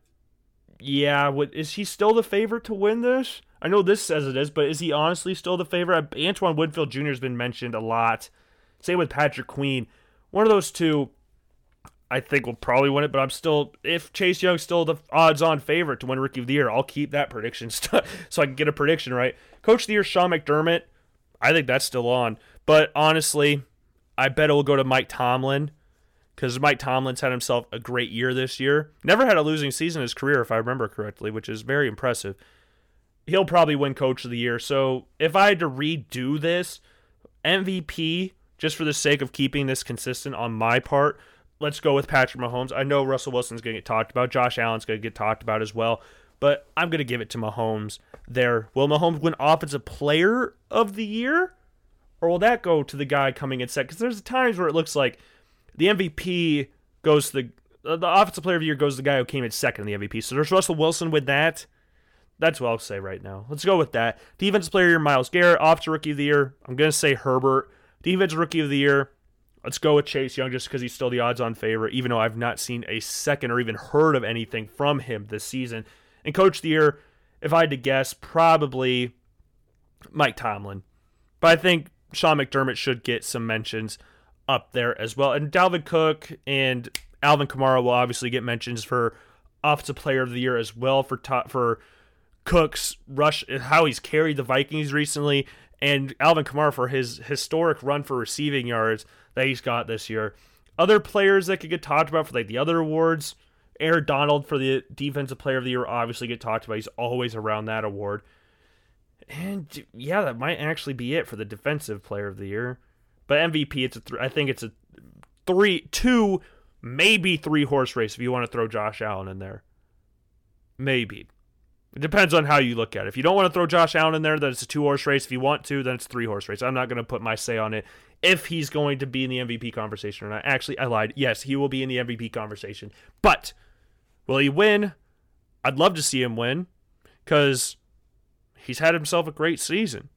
yeah, what is he still the favorite to win this? I know this says it is, but is he honestly still the favorite? Antoine Winfield Jr. has been mentioned a lot. Same with Patrick Queen. One of those two, I think will probably win it, but I'm still if Chase Young's still the odds-on favorite to win Rookie of the Year, I'll keep that prediction st- so I can get a prediction right. Coach of the Year Sean McDermott, I think that's still on, but honestly, I bet it will go to Mike Tomlin because Mike Tomlin's had himself a great year this year. Never had a losing season in his career, if I remember correctly, which is very impressive. He'll probably win Coach of the Year. So if I had to redo this, MVP, just for the sake of keeping this consistent on my part, let's go with Patrick Mahomes. I know Russell Wilson's going to get talked about. Josh Allen's going to get talked about as well. But I'm going to give it to Mahomes there. Will Mahomes win Offensive Player of the Year? Or will that go to the guy coming in second? Because there's times where it looks like the MVP goes to the, the Offensive Player of the Year goes to the guy who came in second in the MVP. So there's Russell Wilson with that. That's what I'll say right now. Let's go with that. Defense Player of the Year, Myles Garrett. Offensive Rookie of the Year, I'm going to say Herbert. Defense Rookie of the Year, Let's go with Chase Young just because he's still the odds on favorite, even though I've not seen a second or even heard of anything from him this season. And Coach of the Year, if I had to guess, probably Mike Tomlin. But I think Sean McDermott should get some mentions up there as well. And Dalvin Cook and Alvin Kamara will obviously get mentions for Offensive Player of the Year as well for top, for Cook's rush, how he's carried the Vikings recently, and Alvin Kamara for his historic run for receiving yards that he's got this year. Other players that could get talked about for like the other awards, Aaron Donald for the Defensive Player of the Year obviously get talked about. He's always around that award. And yeah, that might actually be it for the Defensive Player of the Year. But MVP, it's a th- I think it's a three, two, maybe three horse race if you want to throw Josh Allen in there. Maybe. It depends on how you look at it. If you don't want to throw Josh Allen in there, then it's a two horse race. If you want to, then it's three horse race. I'm not going to put my say on it if he's going to be in the MVP conversation or not. Actually, I lied. Yes, he will be in the MVP conversation. But will he win? I'd love to see him win because he's had himself a great season.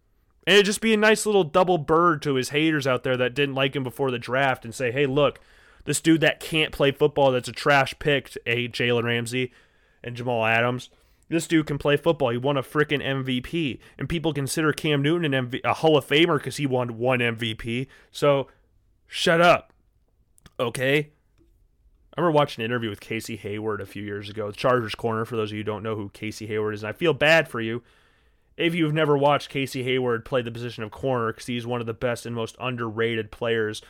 And it'd just be a nice little double bird to his haters out there that didn't like him before the draft and say, hey, look, this dude that can't play football that's a trash pick, a Jalen Ramsey and Jamal Adams this dude can play football. He won a freaking MVP, and people consider Cam Newton an MV- a Hall of Famer because he won one MVP. So, shut up, okay? I remember watching an interview with Casey Hayward a few years ago, the Chargers Corner. For those of you who don't know who Casey Hayward is, and I feel bad for you if you've never watched Casey Hayward play the position of corner because he's one of the best and most underrated players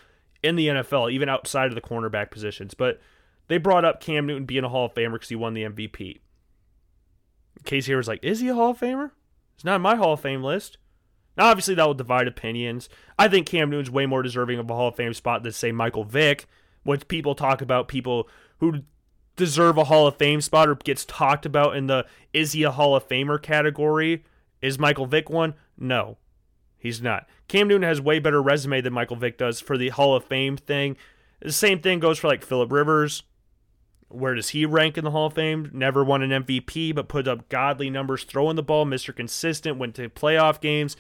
in the NFL, even outside of the cornerback positions. But they brought up Cam Newton being a Hall of Famer because he won the MVP. Casey was like, is he a Hall of Famer? It's not in my Hall of Fame list. Now, obviously, that will divide opinions. I think Cam Newton's way more deserving of a Hall of Fame spot than, say, Michael Vick. When people talk about people who deserve a Hall of Fame spot or gets talked about in the is he a Hall of Famer category, is Michael Vick one? No, he's not. Cam Newton has way better resume than Michael Vick does for the Hall of Fame thing. The same thing goes for like Philip Rivers, where does he rank in the Hall of Fame? Never won an MVP, but put up godly numbers throwing the ball. Mr. Consistent, went to playoff games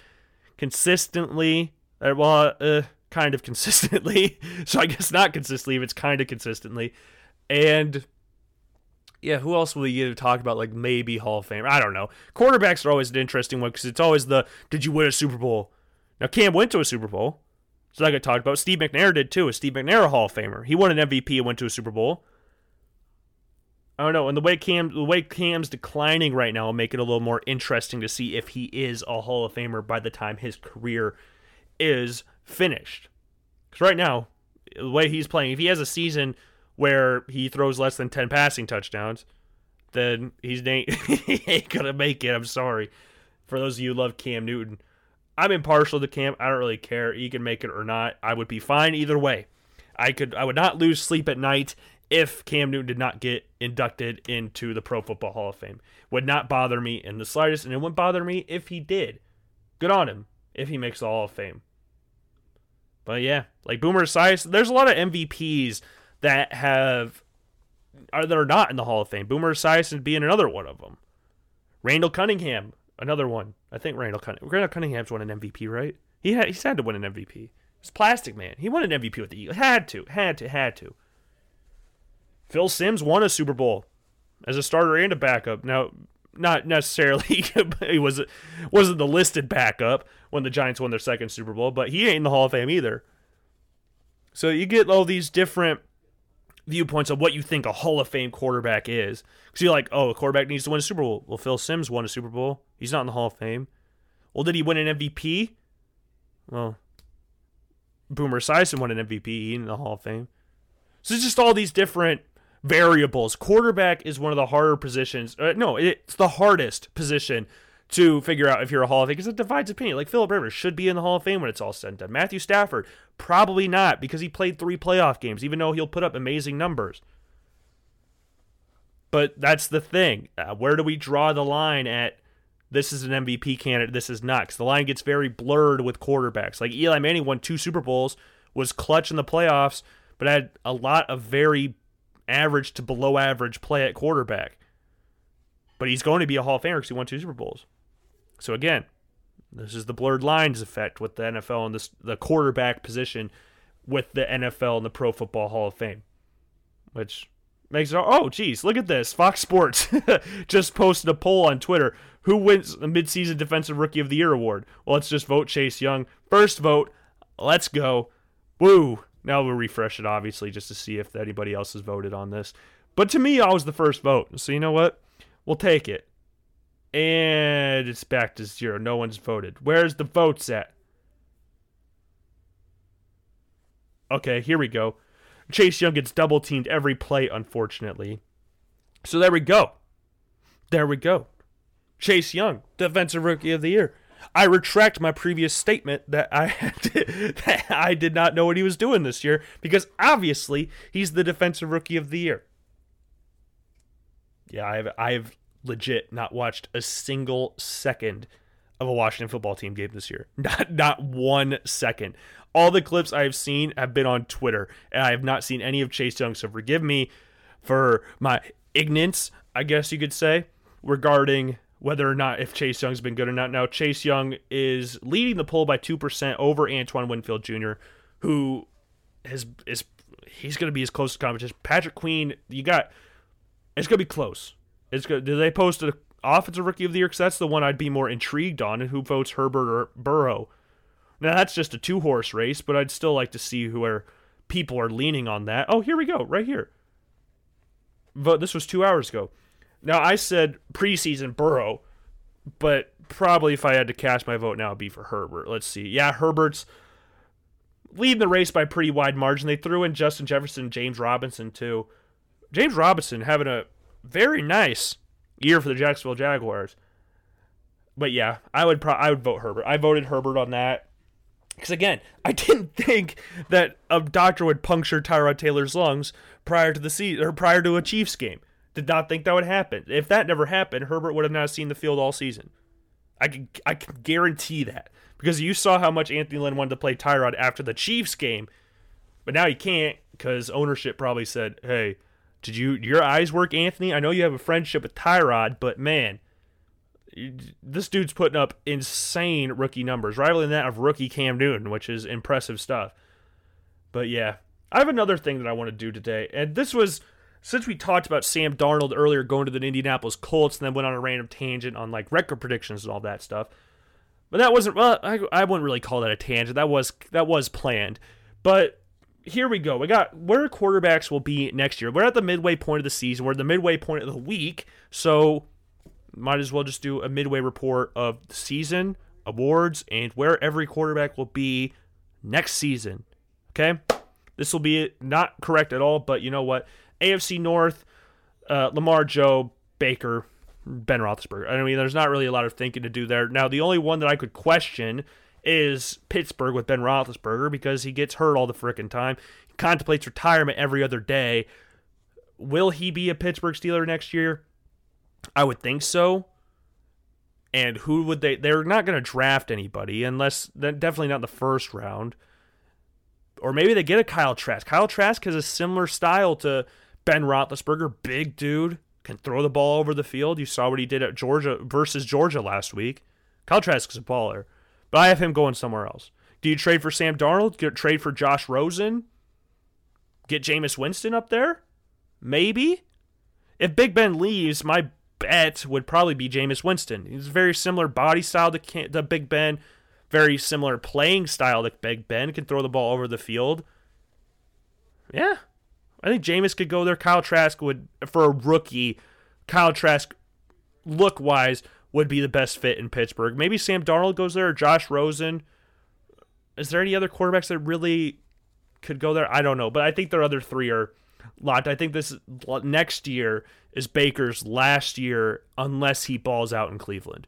consistently. Uh, well, uh, kind of consistently. so I guess not consistently, if it's kind of consistently. And yeah, who else will to talk about? Like maybe Hall of Fame. I don't know. Quarterbacks are always an interesting one because it's always the did you win a Super Bowl? Now Cam went to a Super Bowl, so I got talked about. Steve McNair did too. Steve McNair a Hall of Famer? He won an MVP and went to a Super Bowl. I don't know. And the way Cam, the way Cam's declining right now, will make it a little more interesting to see if he is a Hall of Famer by the time his career is finished. Because right now, the way he's playing, if he has a season where he throws less than ten passing touchdowns, then he's he ain't gonna make it. I'm sorry. For those of you who love Cam Newton, I'm impartial to Cam. I don't really care. He can make it or not. I would be fine either way. I could I would not lose sleep at night if Cam Newton did not get inducted into the Pro Football Hall of Fame. Would not bother me in the slightest, and it wouldn't bother me if he did. Good on him if he makes the Hall of Fame. But yeah, like Boomer Esiason, there's a lot of MVPs that have are that are not in the Hall of Fame. Boomer Esiason being another one of them. Randall Cunningham, another one. I think Randall Cunningham. Randall Cunningham's won an MVP, right? He had he's had to win an MVP. It's Plastic Man. He won an MVP with the Eagles. Had to, had to, had to. Phil Simms won a Super Bowl as a starter and a backup. Now, not necessarily he was wasn't the listed backup when the Giants won their second Super Bowl, but he ain't in the Hall of Fame either. So you get all these different viewpoints of what you think a Hall of Fame quarterback is. Because you're like, oh, a quarterback needs to win a Super Bowl. Well, Phil Simms won a Super Bowl. He's not in the Hall of Fame. Well, did he win an MVP? Well, Boomer Esiason won an MVP He in the Hall of Fame. So it's just all these different variables. Quarterback is one of the harder positions. Uh, no, it's the hardest position to figure out if you're a Hall of Fame because it divides opinion. Like Philip Rivers should be in the Hall of Fame when it's all said and done. Matthew Stafford probably not because he played three playoff games, even though he'll put up amazing numbers. But that's the thing. Uh, where do we draw the line at? This is an MVP candidate. This is not because the line gets very blurred with quarterbacks. Like Eli Manning won two Super Bowls, was clutch in the playoffs, but had a lot of very average to below average play at quarterback. But he's going to be a Hall of Famer because he won two Super Bowls. So again, this is the blurred lines effect with the NFL and this the quarterback position with the NFL and the Pro Football Hall of Fame, which makes it oh geez, look at this. Fox Sports just posted a poll on Twitter. Who wins the midseason defensive rookie of the year award? Well, let's just vote Chase Young. First vote. Let's go. Woo. Now we'll refresh it, obviously, just to see if anybody else has voted on this. But to me, I was the first vote. So you know what? We'll take it. And it's back to zero. No one's voted. Where's the votes at? Okay, here we go. Chase Young gets double teamed every play, unfortunately. So there we go. There we go. Chase Young, Defensive Rookie of the Year. I retract my previous statement that I that I did not know what he was doing this year because obviously he's the defensive rookie of the year. Yeah, I've I've legit not watched a single second of a Washington football team game this year. Not not one second. All the clips I've seen have been on Twitter, and I have not seen any of Chase Young. So forgive me for my ignorance, I guess you could say, regarding whether or not if Chase Young's been good or not. Now, Chase Young is leading the poll by 2% over Antoine Winfield Jr., who has is he's going to be his closest competition. Patrick Queen, you got it's going to be close. It's good. They post an offensive rookie of the year? Because that's the one I'd be more intrigued on. And who votes Herbert or Burrow? Now that's just a two horse race, but I'd still like to see where people are leaning on that. Oh, here we go, right here. Vote. This was two hours ago. Now I said preseason Burrow, but probably if I had to cast my vote now, it'd be for Herbert. Let's see. Yeah, Herbert's leading the race by a pretty wide margin. They threw in Justin Jefferson, James Robinson too. James Robinson having a very nice year for the Jacksonville Jaguars. But yeah, I would pro- I would vote Herbert. I voted Herbert on that because again, I didn't think that a doctor would puncture Tyrod Taylor's lungs prior to the season or prior to a Chiefs game. Did not think that would happen. If that never happened, Herbert would have not seen the field all season. I can I can guarantee that because you saw how much Anthony Lynn wanted to play Tyrod after the Chiefs game, but now he can't because ownership probably said, "Hey, did you your eyes work, Anthony? I know you have a friendship with Tyrod, but man." This dude's putting up insane rookie numbers, rivaling that of rookie Cam Newton, which is impressive stuff. But yeah, I have another thing that I want to do today, and this was since we talked about Sam Darnold earlier going to the Indianapolis Colts and then went on a random tangent on like record predictions and all that stuff. But that wasn't well, I, I wouldn't really call that a tangent. That was that was planned. But here we go. We got where quarterbacks will be next year. We're at the midway point of the season. We're at the midway point of the week. So might as well just do a midway report of the season, awards, and where every quarterback will be next season. Okay? This will be not correct at all, but you know what? AFC North, uh, Lamar, Joe, Baker, Ben Roethlisberger. I mean, there's not really a lot of thinking to do there. Now, the only one that I could question is Pittsburgh with Ben Roethlisberger because he gets hurt all the freaking time. He contemplates retirement every other day. Will he be a Pittsburgh Steeler next year? I would think so. And who would they? They're not going to draft anybody unless, definitely not the first round. Or maybe they get a Kyle Trask. Kyle Trask has a similar style to Ben Roethlisberger, big dude, can throw the ball over the field. You saw what he did at Georgia versus Georgia last week. Kyle Trask is a baller, but I have him going somewhere else. Do you trade for Sam Darnold? Get trade for Josh Rosen? Get Jameis Winston up there? Maybe. If Big Ben leaves, my bet would probably be Jameis Winston. He's very similar body style to, to Big Ben, very similar playing style to Big Ben. Can throw the ball over the field. Yeah, I think Jameis could go there. Kyle Trask would, for a rookie, Kyle Trask, look wise, would be the best fit in Pittsburgh. Maybe Sam Darnold goes there or Josh Rosen. Is there any other quarterbacks that really could go there? I don't know, but I think their other three are locked. I think this next year is Baker's last year unless he balls out in Cleveland.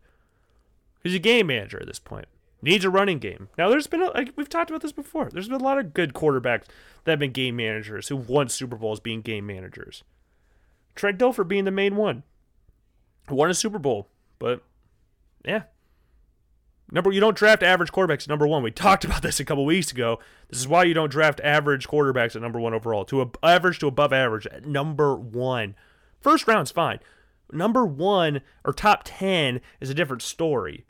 He's a game manager at this point. Needs a running game. Now, there's been, a, like we've talked about this before, there's been a lot of good quarterbacks that have been game managers who won Super Bowls being game managers. Trent Dilfer being the main one. Won a Super Bowl, but yeah. Number you don't draft average quarterbacks at number one. We talked about this a couple weeks ago. This is why you don't draft average quarterbacks at number one overall. To a, average to above average at number one. First round's fine. Number one or top ten is a different story.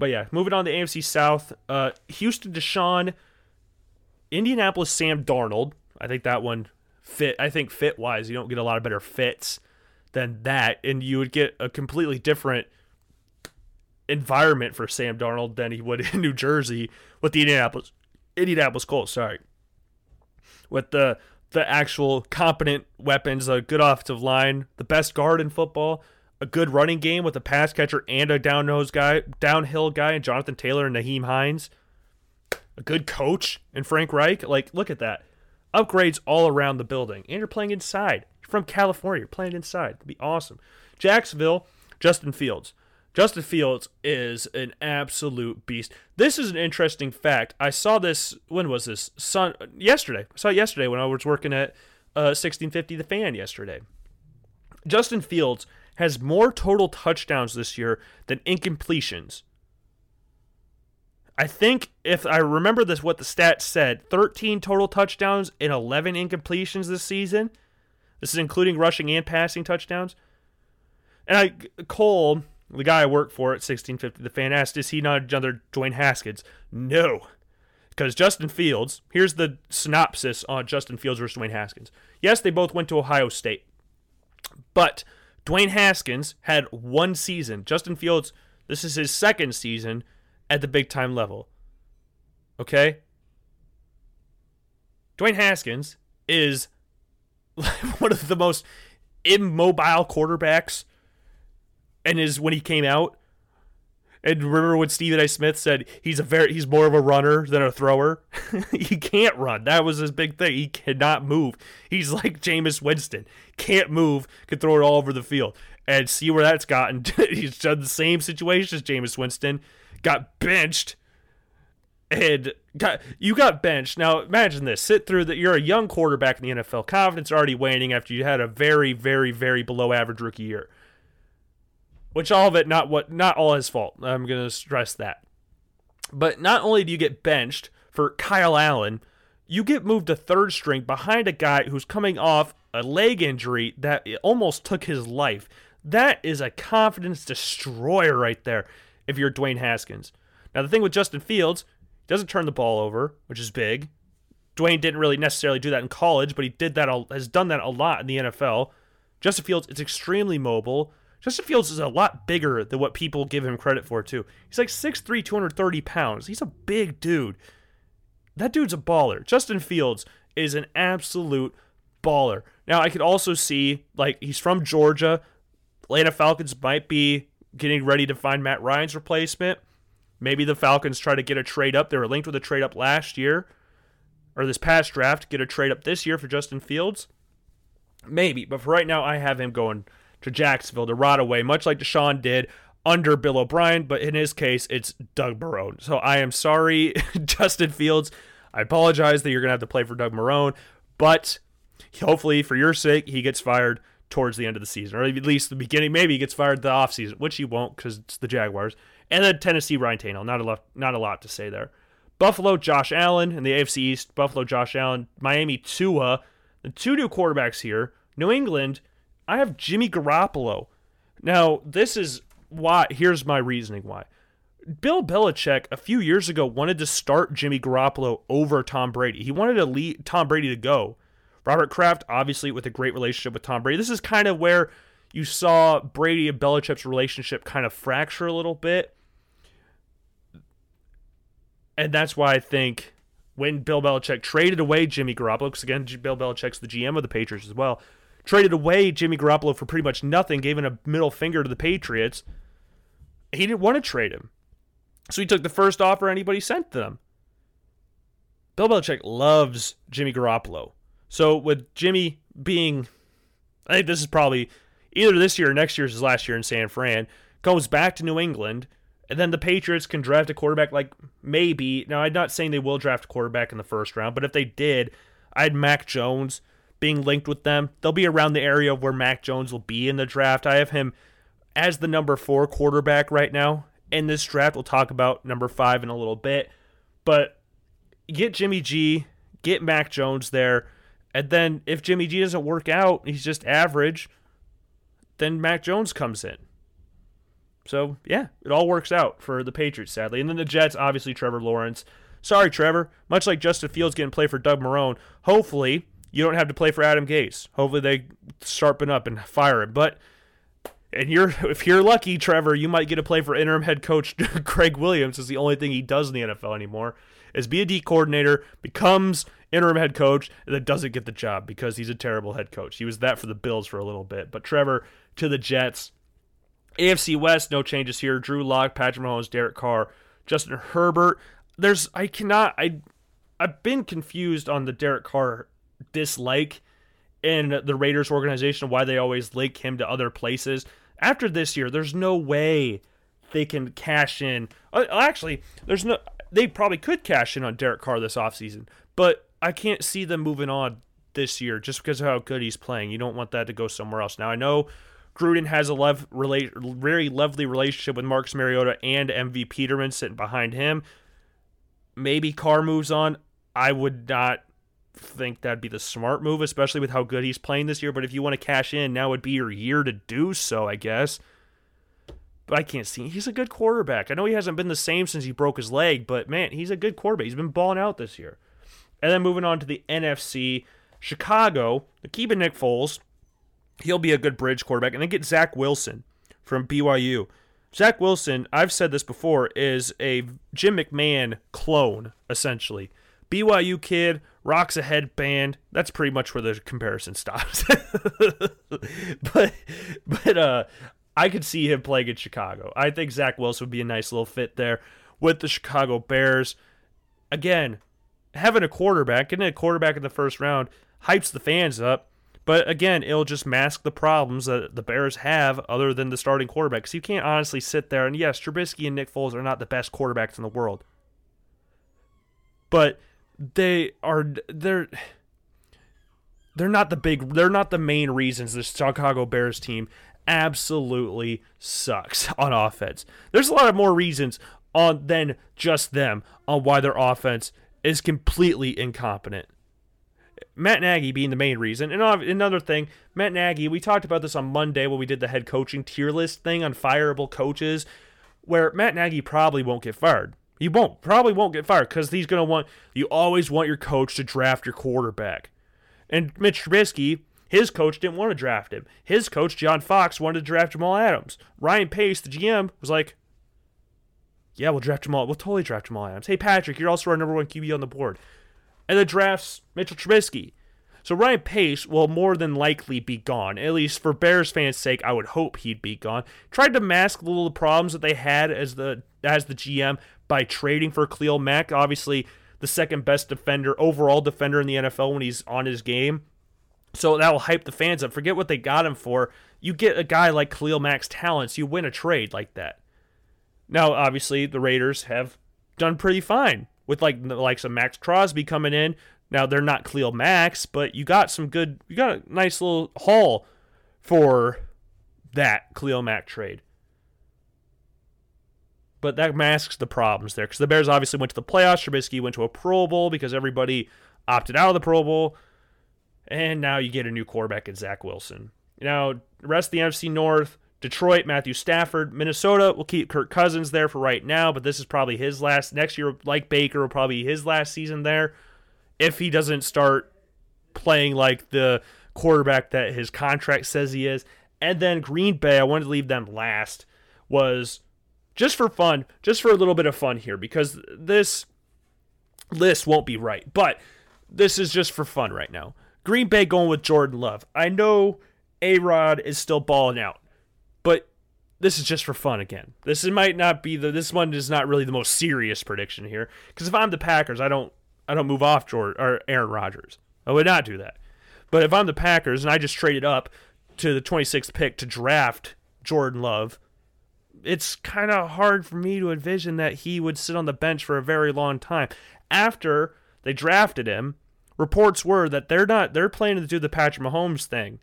But yeah, moving on to AFC South, uh, Houston Deshaun, Indianapolis Sam Darnold. I think that one fit. I think fit wise, you don't get a lot of better fits than that, and you would get a completely different environment for Sam Darnold than he would in New Jersey with the Indianapolis Indianapolis Colts. Sorry, with the the actual competent weapons, a good offensive line, the best guard in football a good running game with a pass catcher and a down nose guy, downhill guy, and Jonathan Taylor and Nyheim Hines. A good coach and Frank Reich. Like, look at that. Upgrades all around the building. And you're playing inside. You're from California. You're playing inside. It'd be awesome. Jacksonville, Justin Fields. Justin Fields is an absolute beast. This is an interesting fact. I saw this. When was this? Sun yesterday. I saw it yesterday when I was working at uh, 1650 The Fan yesterday. Justin Fields has more total touchdowns this year than incompletions. I think if I remember this, what the stats said 13 total touchdowns and 11 incompletions this season. This is including rushing and passing touchdowns. And I, Cole, the guy I work for at 1650, the fan asked, is he not another Dwayne Haskins? No. Because Justin Fields, here's the synopsis on Justin Fields versus Dwayne Haskins. Yes, they both went to Ohio State. But Dwayne Haskins had one season. Justin Fields, this is his second season at the big time level. Okay? Dwayne Haskins is one of the most immobile quarterbacks and is when he came out and remember when Stephen A. Smith said he's a very he's more of a runner than a thrower? he can't run. That was his big thing. He cannot move. He's like Jameis Winston. Can't move, can throw it all over the field. And see where that's gotten. he's done the same situation as Jameis Winston. Got benched. And got you got benched. Now imagine this. Sit through that you're a young quarterback in the NFL. Confidence already waning after you had a very, very, very below average rookie year which all of it not what not all his fault. I'm going to stress that. But not only do you get benched for Kyle Allen, you get moved to third string behind a guy who's coming off a leg injury that almost took his life. That is a confidence destroyer right there if you're Dwayne Haskins. Now the thing with Justin Fields, he doesn't turn the ball over, which is big. Dwayne didn't really necessarily do that in college, but he did that has done that a lot in the NFL. Justin Fields is extremely mobile. Justin Fields is a lot bigger than what people give him credit for, too. He's like 6'3, 230 pounds. He's a big dude. That dude's a baller. Justin Fields is an absolute baller. Now, I could also see, like, he's from Georgia. Atlanta Falcons might be getting ready to find Matt Ryan's replacement. Maybe the Falcons try to get a trade up. They were linked with a trade up last year, or this past draft, get a trade up this year for Justin Fields. Maybe, but for right now, I have him going to Jacksonville to rot away, much like Deshaun did under Bill O'Brien, but in his case, it's Doug Marrone. So I am sorry, Justin Fields. I apologize that you're going to have to play for Doug Marrone, but hopefully, for your sake, he gets fired towards the end of the season, or at least the beginning. Maybe he gets fired the offseason, which he won't because it's the Jaguars. And then Tennessee, Ryan Tannehill. Not a lot, not a lot to say there. Buffalo, Josh Allen in the AFC East. Buffalo, Josh Allen. Miami, Tua. The two new quarterbacks here. New England, I have Jimmy Garoppolo. Now, this is why. Here's my reasoning why. Bill Belichick a few years ago wanted to start Jimmy Garoppolo over Tom Brady. He wanted to lead Tom Brady to go. Robert Kraft, obviously, with a great relationship with Tom Brady. This is kind of where you saw Brady and Belichick's relationship kind of fracture a little bit. And that's why I think when Bill Belichick traded away Jimmy Garoppolo, because again, Bill Belichick's the GM of the Patriots as well, traded away Jimmy Garoppolo for pretty much nothing, gave him a middle finger to the Patriots. He didn't want to trade him. So he took the first offer anybody sent them. Bill Belichick loves Jimmy Garoppolo. So with Jimmy being, I think this is probably either this year or next year's his last year in San Fran, goes back to New England, and then the Patriots can draft a quarterback like maybe. Now I'm not saying they will draft a quarterback in the first round, but if they did, I had Mac Jones being linked with them. They'll be around the area of where Mac Jones will be in the draft. I have him as the number four quarterback right now in this draft. We'll talk about number five in a little bit. But get Jimmy G, get Mac Jones there. And then if Jimmy G doesn't work out, he's just average, then Mac Jones comes in. So, yeah, it all works out for the Patriots, sadly. And then the Jets, obviously, Trevor Lawrence. Sorry, Trevor. Much like Justin Fields getting play for Doug Marrone, hopefully you don't have to play for Adam Gase. Hopefully they sharpen up and fire him. But and you're if you're lucky, Trevor, you might get to play for interim head coach Gregg Williams. Is the only thing he does in the NFL anymore is be a D coordinator, becomes interim head coach, and then doesn't get the job because he's a terrible head coach. He was that for the Bills for a little bit. But Trevor to the Jets. AFC West, no changes here. Drew Lock, Patrick Mahomes, Derek Carr, Justin Herbert. There's I cannot I I've been confused on the Derek Carr dislike in the Raiders organization why they always link him to other places. After this year, there's no way they can cash in. Uh, actually, there's no they probably could cash in on Derek Carr this offseason, but I can't see them moving on this year just because of how good he's playing. You don't want that to go somewhere else. Now I know Gruden has a love, relate, very lovely relationship with Marcus Mariota and MV Peterman sitting behind him. Maybe Carr moves on. I would not think that'd be the smart move, especially with how good he's playing this year. But if you want to cash in, now would be your year to do so, I guess. But I can't see. He's a good quarterback. I know he hasn't been the same since he broke his leg, but man, he's a good quarterback. He's been balling out this year. And then moving on to the NFC, Chicago, the keeping Nick Foles. He'll be a good bridge quarterback. And then get Zach Wilson from BYU. Zach Wilson, I've said this before, is a Jim McMahon clone, essentially. BYU kid, rocks a headband. That's pretty much where the comparison stops. but but uh I could see him playing in Chicago. I think Zach Wilson would be a nice little fit there with the Chicago Bears. Again, having a quarterback, getting a quarterback in the first round hypes the fans up. But again, it'll just mask the problems that the Bears have other than the starting quarterback. So you can't honestly sit there and yes, Trubisky and Nick Foles are not the best quarterbacks in the world. But they are they're they're not the big they're not the main reasons the Chicago Bears team absolutely sucks on offense. There's a lot of more reasons on than just them on why their offense is completely incompetent. Matt Nagy being the main reason. And another thing, Matt Nagy, we talked about this on Monday when we did the head coaching tier list thing on fireable coaches, where Matt Nagy probably won't get fired. He won't. Probably won't get fired because he's going to want. You always want your coach to draft your quarterback. And Mitch Trubisky, his coach didn't want to draft him. His coach, John Fox, wanted to draft Jamal Adams. Ryan Pace, the GM, was like, "Yeah, we'll draft Jamal. We'll totally draft Jamal Adams. Hey, Patrick, you're also our number one QB on the board." and then drafts Mitchell Trubisky. So Ryan Pace will more than likely be gone. At least for Bears fans' sake, I would hope he'd be gone. Tried to mask the little problems that they had as the as the GM by trading for Khalil Mack. Obviously, the second best defender, overall defender in the NFL when he's on his game. So that will hype the fans up. Forget what they got him for. You get a guy like Khalil Mack's talents, you win a trade like that. Now, obviously, the Raiders have done pretty fine with like the likes of Maxx Crosby coming in. Now they're not Khalil Macks, but you got some good. You got a nice little haul for that Khalil Mack trade. But that masks the problems there because the Bears obviously went to the playoffs. Trubisky went to a Pro Bowl because everybody opted out of the Pro Bowl, and now you get a new quarterback in Zach Wilson. Now, rest of the NFC North, Detroit, Matthew Stafford. Minnesota will keep Kirk Cousins there for right now, but this is probably his last. Next year, like Baker, will probably his last season there if he doesn't start playing like the quarterback that his contract says he is. And then Green Bay, I wanted to leave them last, was just for fun, just for a little bit of fun here, because this list won't be right. But this is just for fun right now. Green Bay going with Jordan Love. I know A Rod is still balling out but this is just for fun again. This might not be the this one is not really the most serious prediction here because if I'm the Packers, I don't I don't move off Jordan or Aaron Rodgers. I would not do that. But if I'm the Packers and I just traded up to the 26th pick to draft Jordan Love, it's kind of hard for me to envision that he would sit on the bench for a very long time. After they drafted him, reports were that they're not they're planning to do the Patrick Mahomes thing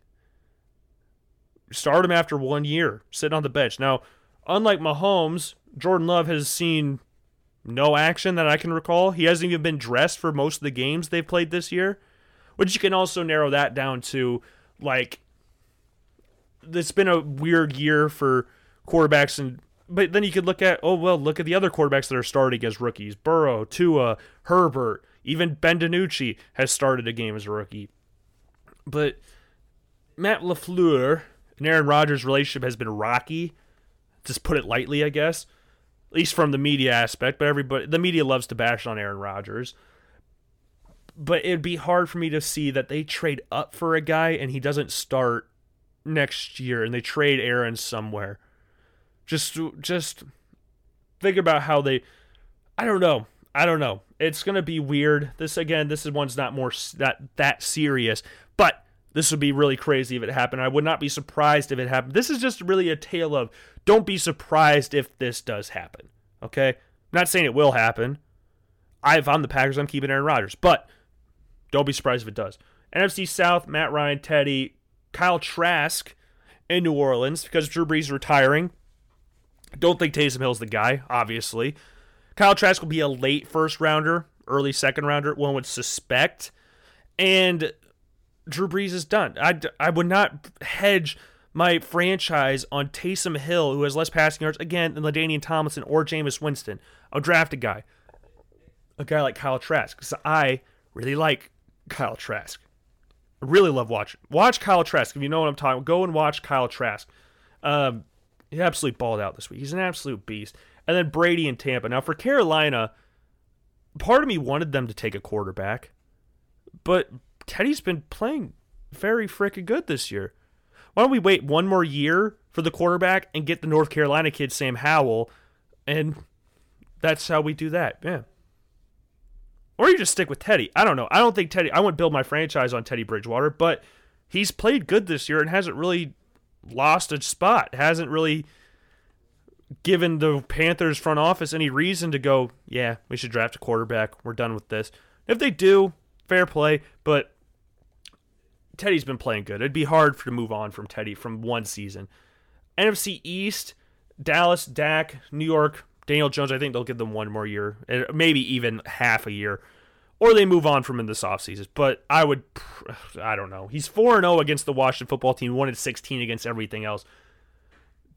start him after one year, sitting on the bench. Now, unlike Mahomes, Jordan Love has seen no action that I can recall. He hasn't even been dressed for most of the games they've played this year, which you can also narrow that down to like it's been a weird year for quarterbacks and but then you could look at oh well look at the other quarterbacks that are starting as rookies Burrow, Tua, Herbert, even Ben DiNucci has started a game as a rookie. But Matt LaFleur and Aaron Rodgers' relationship has been rocky, just put it lightly, I guess. At least from the media aspect, but everybody the media loves to bash on Aaron Rodgers. But it'd be hard for me to see that they trade up for a guy and he doesn't start next year and they trade Aaron somewhere. Just just think about how they I don't know. I don't know. It's going to be weird. This again, this is one's not more that that serious, this would be really crazy if it happened. I would not be surprised if it happened. This is just really a tale of don't be surprised if this does happen. Okay? I'm not saying it will happen. I, if I'm the Packers, I'm keeping Aaron Rodgers. But don't be surprised if it does. NFC South, Matt Ryan, Teddy, Kyle Trask in New Orleans because Drew Brees is retiring. Don't think Taysom Hill's the guy, obviously. Kyle Trask will be a late first rounder, early second rounder, one would suspect. And Drew Brees is done. I, I would not hedge my franchise on Taysom Hill, who has less passing yards, again, than LaDainian Tomlinson or Jameis Winston. I'll draft a guy. A guy like Kyle Trask. Because I really like Kyle Trask. I really love watching. Watch Kyle Trask. If you know what I'm talking go and watch Kyle Trask. Um, he absolutely balled out this week. He's an absolute beast. And then Brady in Tampa. Now, for Carolina, part of me wanted them to take a quarterback. But Teddy's been playing very freaking good this year. Why don't we wait one more year for the quarterback and get the North Carolina kid Sam Howell, and that's how we do that. Yeah. Or you just stick with Teddy. I don't know. I don't think Teddy. I wouldn't build my franchise on Teddy Bridgewater, but he's played good this year and hasn't really lost a spot. Hasn't really given the Panthers front office any reason to go, yeah, we should draft a quarterback. We're done with this. If they do, fair play, but Teddy's been playing good. It'd be hard for to move on from Teddy from one season. NFC East, Dallas, Dak, New York, Daniel Jones. I think they'll give them one more year, maybe even half a year, or they move on from in this offseason. But I would, I don't know. He's four and zero oh against the Washington football team. One and sixteen against everything else.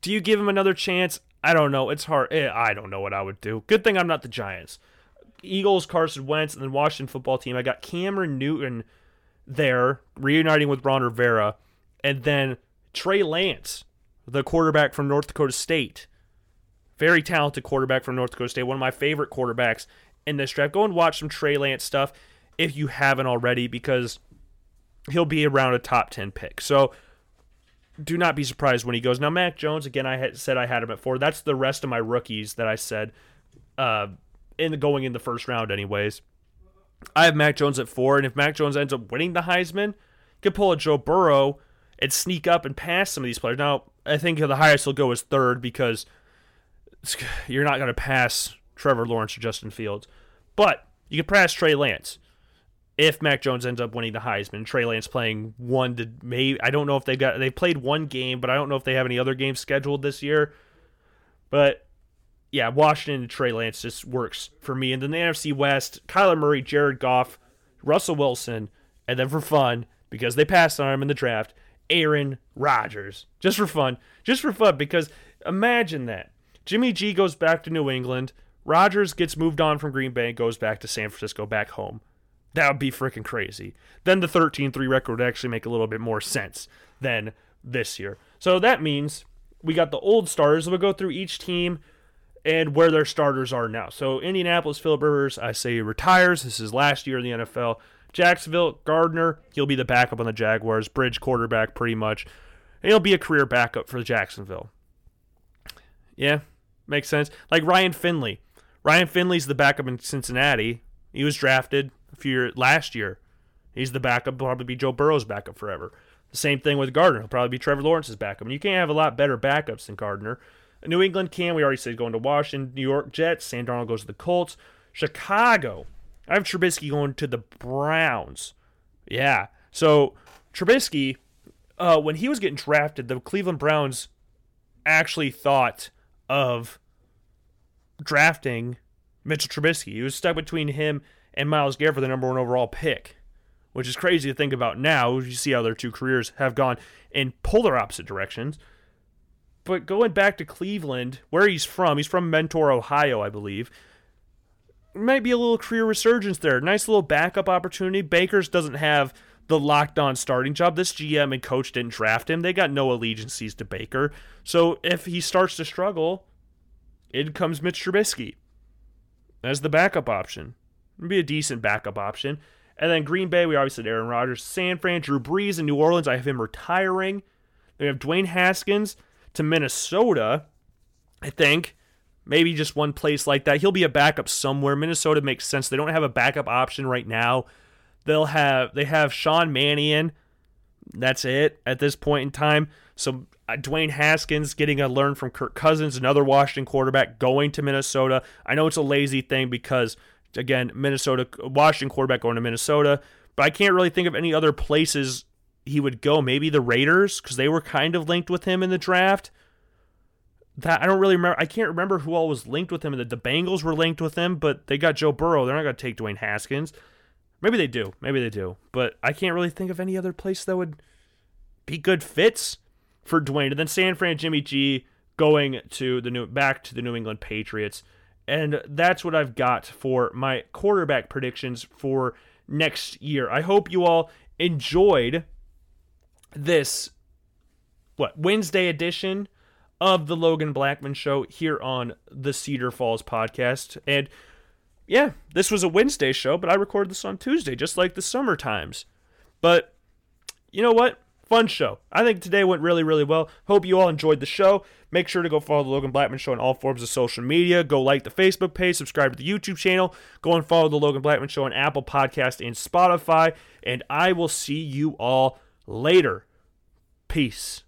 Do you give him another chance? I don't know. It's hard. Eh, I don't know what I would do. Good thing I'm not the Giants. Eagles, Carson Wentz, and then Washington football team. I got Cameron Newton there, reuniting with Ron Rivera, and then Trey Lance, the quarterback from North Dakota State. Very talented quarterback from North Dakota State, one of my favorite quarterbacks in this draft. Go and watch some Trey Lance stuff. if you haven't already, because he'll be around a top 10 pick. So do not be surprised when he goes. Now, Mac Jones, again, I had said I had him at four. That's the rest of my rookies that I said uh, in going in the first round, anyways. I have Mac Jones at four, and if Mac Jones ends up winning the Heisman, could pull a Joe Burrow and sneak up and pass some of these players. Now, I think the highest he'll go is third because you're not going to pass Trevor Lawrence or Justin Fields, but you can pass Trey Lance if Mac Jones ends up winning the Heisman. Trey Lance playing one to maybe I don't know if they got they played one game, but I don't know if they have any other games scheduled this year. But yeah, Washington and Trey Lance just works for me. And then the NFC West, Kyler Murray, Jared Goff, Russell Wilson, and then for fun, because they passed on him in the draft, Aaron Rodgers. Just for fun. Just for fun, because imagine that. Jimmy G goes back to New England. Rodgers gets moved on from Green Bay and goes back to San Francisco, back home. That would be freaking crazy. Then the 13 3 record would actually make a little bit more sense than this year. So that means we got the old starters. We'll go through each team and where their starters are now. So Indianapolis, Philip Rivers, I say retires. This is last year in the NFL. Jacksonville, Gardner, he'll be the backup on the Jaguars, bridge quarterback pretty much. And he'll be a career backup for Jacksonville. Yeah, makes sense. Like Ryan Finley. Ryan Finley's the backup in Cincinnati. He was drafted a few years last year. He's the backup, probably be Joe Burrow's backup forever. The same thing with Gardner. He'll probably be Trevor Lawrence's backup. And you can't have a lot better backups than Gardner. New England can. We already said going to Washington. New York Jets. Sam Darnold goes to the Colts. Chicago. I have Trubisky going to the Browns. Yeah. So Trubisky, uh, when he was getting drafted, the Cleveland Browns actually thought of drafting Mitchell Trubisky. He was stuck between him and Myles Garrett for the number one overall pick, which is crazy to think about now. You see how their two careers have gone in polar opposite directions. But going back to Cleveland, where he's from, he's from Mentor, Ohio, I believe. Might be a little career resurgence there. Nice little backup opportunity. Baker's doesn't have the locked on starting job. This GM and coach didn't draft him. They got no allegiances to Baker. So if he starts to struggle, in comes Mitch Trubisky as the backup option. It'd be a decent backup option. And then Green Bay, we obviously said Aaron Rodgers. San Fran, Drew Brees in New Orleans. I have him retiring. They have Dwayne Haskins to Minnesota. I think maybe just one place like that. He'll be a backup somewhere. Minnesota makes sense. They don't have a backup option right now. They'll have they have Sean Mannion. That's it at this point in time. So uh, Dwayne Haskins getting a learn from Kirk Cousins, another Washington quarterback going to Minnesota. I know it's a lazy thing because again, Minnesota Washington quarterback going to Minnesota, but I can't really think of any other places he would go. Maybe the Raiders because they were kind of linked with him in the draft. That I don't really remember. I can't remember who all was linked with him. The, the Bengals were linked with him, but they got Joe Burrow. They're not going to take Dwayne Haskins. Maybe they do. Maybe they do. But I can't really think of any other place that would be good fits for Dwayne. And then San Fran Jimmy G going to the new back to the New England Patriots. And that's what I've got for my quarterback predictions for next year. I hope you all enjoyed this what Wednesday edition of the Logan Blackman show here on the Cedar Falls podcast. And yeah, this was a Wednesday show, but I recorded this on Tuesday, just like the summer times. But you know what? Fun show. I think today went really, really well. Hope you all enjoyed the show. Make sure to go follow the Logan Blackman Show on all forms of social media. Go like the Facebook page, subscribe to the YouTube channel. Go and follow the Logan Blackman Show on Apple Podcast and Spotify. And I will see you all later. Peace.